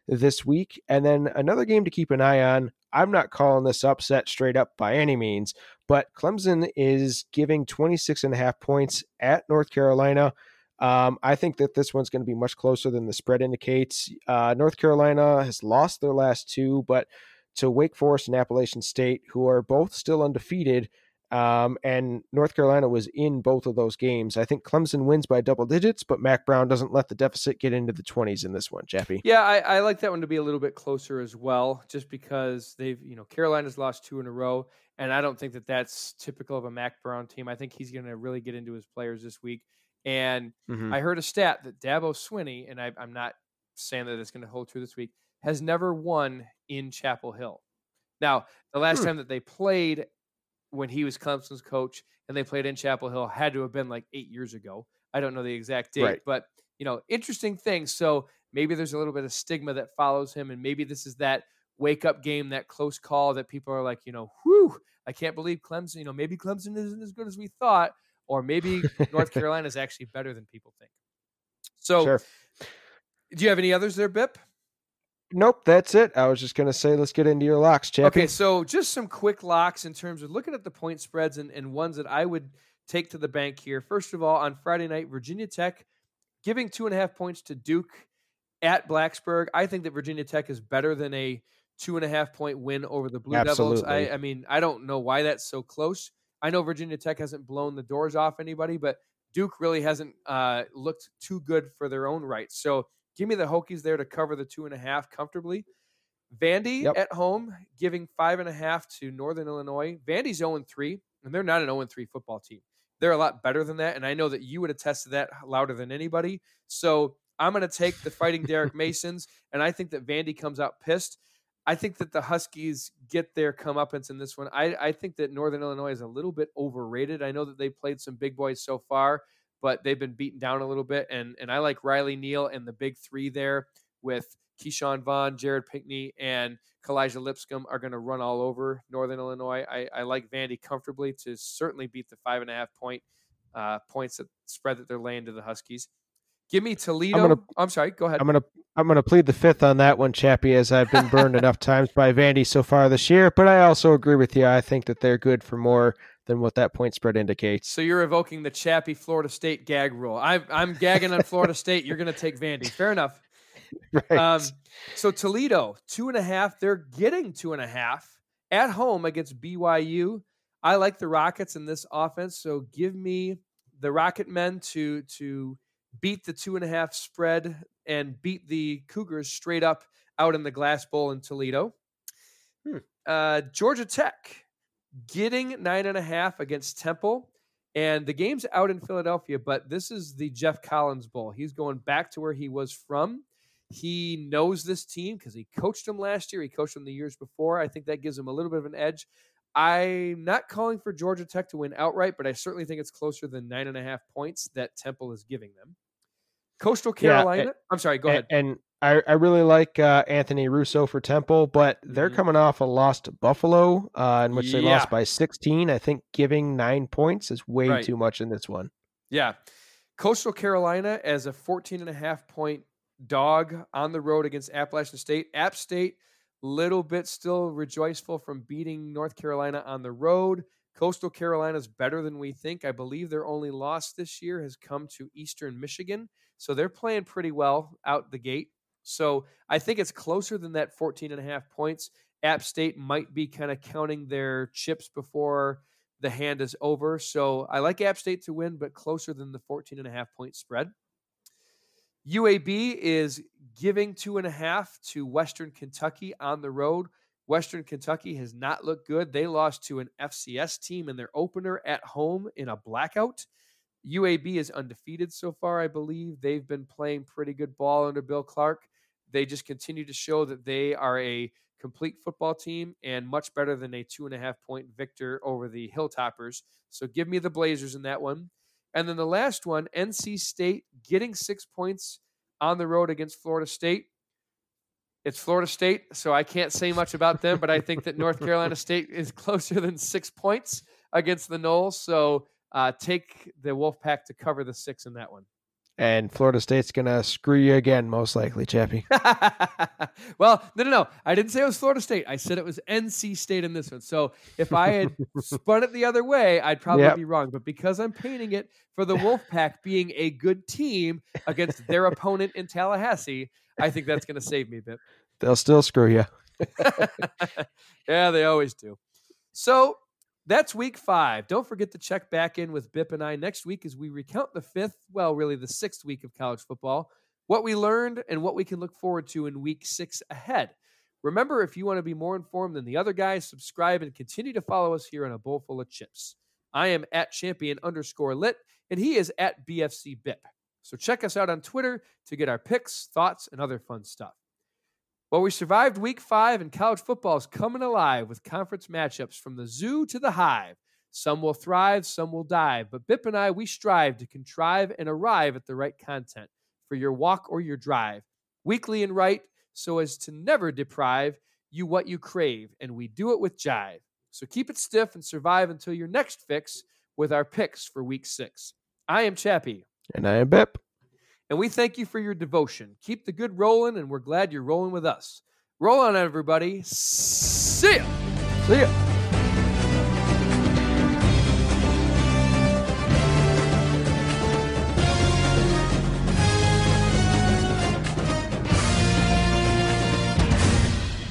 this week. And then another game to keep an eye on. I'm not calling this upset straight up by any means, but Clemson is giving 26 and a half points at North Carolina. Um, I think that this one's going to be much closer than the spread indicates. Uh, North Carolina has lost their last two, but to Wake Forest and Appalachian State, who are both still undefeated, um, and North Carolina was in both of those games. I think Clemson wins by double digits, but Mack Brown doesn't let the deficit get into the 20s in this one, Chappie. Yeah, I, I like that one to be a little bit closer as well, just because they've, you know, Carolina's lost two in a row, and I don't think that that's typical of a Mack Brown team. I think he's going to really get into his players this week. And Mhm. I heard a stat that Dabo Swinney, and I, I'm not saying that it's going to hold true this week, has never won in Chapel Hill. Now, the last Hmm. time that they played when he was Clemson's coach and they played in Chapel Hill had to have been like eight years ago. I don't know the exact date, Right. but you know, interesting thing. So maybe there's a little bit of stigma that follows him, and maybe this is that wake up game, that close call that people are like, you know, whew, I can't believe Clemson. You know, maybe Clemson isn't as good as we thought, or maybe North Carolina is actually better than people think. So, Sure. do you have any others there, Bip? Nope, that's it. I was just gonna say, let's get into your locks, Chappie. Okay, so just some quick locks in terms of looking at the point spreads and, and ones that I would take to the bank here. First of all, on Friday night, Virginia Tech giving two and a half points to Duke at Blacksburg. I think that Virginia Tech is better than a two and a half point win over the Blue Devils. I, I mean, I don't know why that's so close. I know Virginia Tech hasn't blown the doors off anybody, but Duke really hasn't uh, looked too good for their own right. So give me the Hokies there to cover the two and a half comfortably. Vandy Yep. at home giving five and a half to Northern Illinois. Vandy's 0 3, and they're not an 0 3 football team. They're a lot better than that. And I know that you would attest to that louder than anybody. So I'm going to take the Fighting Derek Masons, and I think that Vandy comes out pissed. I think that the Huskies get their comeuppance in this one. I, I think that Northern Illinois is a little bit overrated. I know that they played some big boys so far, but they've been beaten down a little bit. And and I like Riley Neal and the big three there with Ke'Shawn Vaughn, Jared Pinkney, and Kalija Lipscomb are going to run all over Northern Illinois. I, I like Vandy comfortably to certainly beat the five and a half point uh, points that spread that they're laying to the Huskies. Give me Toledo. I'm, gonna- sorry. Go ahead. I'm gonna I'm gonna plead the fifth on that one, Chappie, as I've been burned enough times by Vandy so far this year. But I also agree with you. I think that they're good for more than what that point spread indicates. So you're evoking the Chappie Florida State gag rule. I'm I'm gagging on Florida State. You're going to take Vandy. Fair enough. Right. Um, so Toledo two and a half. They're getting two and a half at home against BYU. I like the Rockets in this offense, so give me the Rocket men to to beat the two and a half spread and beat the Cougars straight up out in the Glass Bowl in Toledo. Hmm. Uh, Georgia Tech getting nine and a half against Temple. And the game's out in Philadelphia, but this is the Geoff Collins Bowl. He's going back to where he was from. He knows this team because he coached them last year. He coached them the years before. I think that gives him a little bit of an edge. I'm not calling for Georgia Tech to win outright, but I certainly think it's closer than nine and a half points that Temple is giving them. Coastal Yeah, Carolina. I'm sorry, go ahead. And, I, I really like uh, Anthony Russo for Temple, but they're Mhm. coming off a loss to Buffalo, uh, in which they Yeah. lost by 16. I think giving nine points is way Right. too much in this one. Yeah. Coastal Carolina as a 14 and a half point dog on the road against Appalachian State. App State, little bit still rejoiceful from beating North Carolina on the road. Coastal Carolina is better than we think. I believe their only loss this year has come to Eastern Michigan. So they're playing pretty well out the gate. So I think it's closer than that 14 and a half points. App State might be kind of counting their chips before the hand is over. So I like App State to win, but closer than the 14 and a half point spread. UAB is giving two and a half to Western Kentucky on the road. Western Kentucky has not looked good. They lost to an FCS team in their opener at home in a blackout. UAB is undefeated so far, I believe. They've been playing pretty good ball under Bill Clark. They just continue to show that they are a complete football team and much better than a two and a half point victor over the Hilltoppers. So give me the Blazers in that one. And then the last one, NC State getting six points on the road against Florida State. It's Florida State, so I can't say much about them, but I think that North Carolina State is closer than six points against the Noles. So uh, take the Wolfpack to cover the six in that one. And Florida State's going to screw you again, most likely, Chappie. well, no, no, no. I didn't say it was Florida State. I said it was NC State in this one. So if I had spun it the other way, I'd probably Yep. be wrong. But because I'm painting it for the Wolfpack being a good team against their opponent in Tallahassee, I think that's going to save me a bit. They'll still screw you. yeah, they always do. So that's week five. Don't forget to check back in with Bip and I next week as we recount the fifth, well, really the sixth week of college football, what we learned and what we can look forward to in week six ahead. Remember, if you want to be more informed than the other guys, subscribe and continue to follow us here on A Bowl Full of Chips. I am at champion underscore lit, and he is at BFC Bip. So check us out on Twitter to get our picks, thoughts, and other fun stuff. Well, we survived week five, and college football is coming alive with conference matchups from the zoo to the hive. Some will thrive, some will dive. But Bip and I, we strive to contrive and arrive at the right content for your walk or your drive, weekly and right, so as to never deprive you what you crave. And we do it with jive. So keep it stiff and survive until your next fix with our picks for week six. I am Chappie, And I am Bip. And we thank you for your devotion. Keep the good rolling, and we're glad you're rolling with us. Roll on, everybody. See ya. See ya.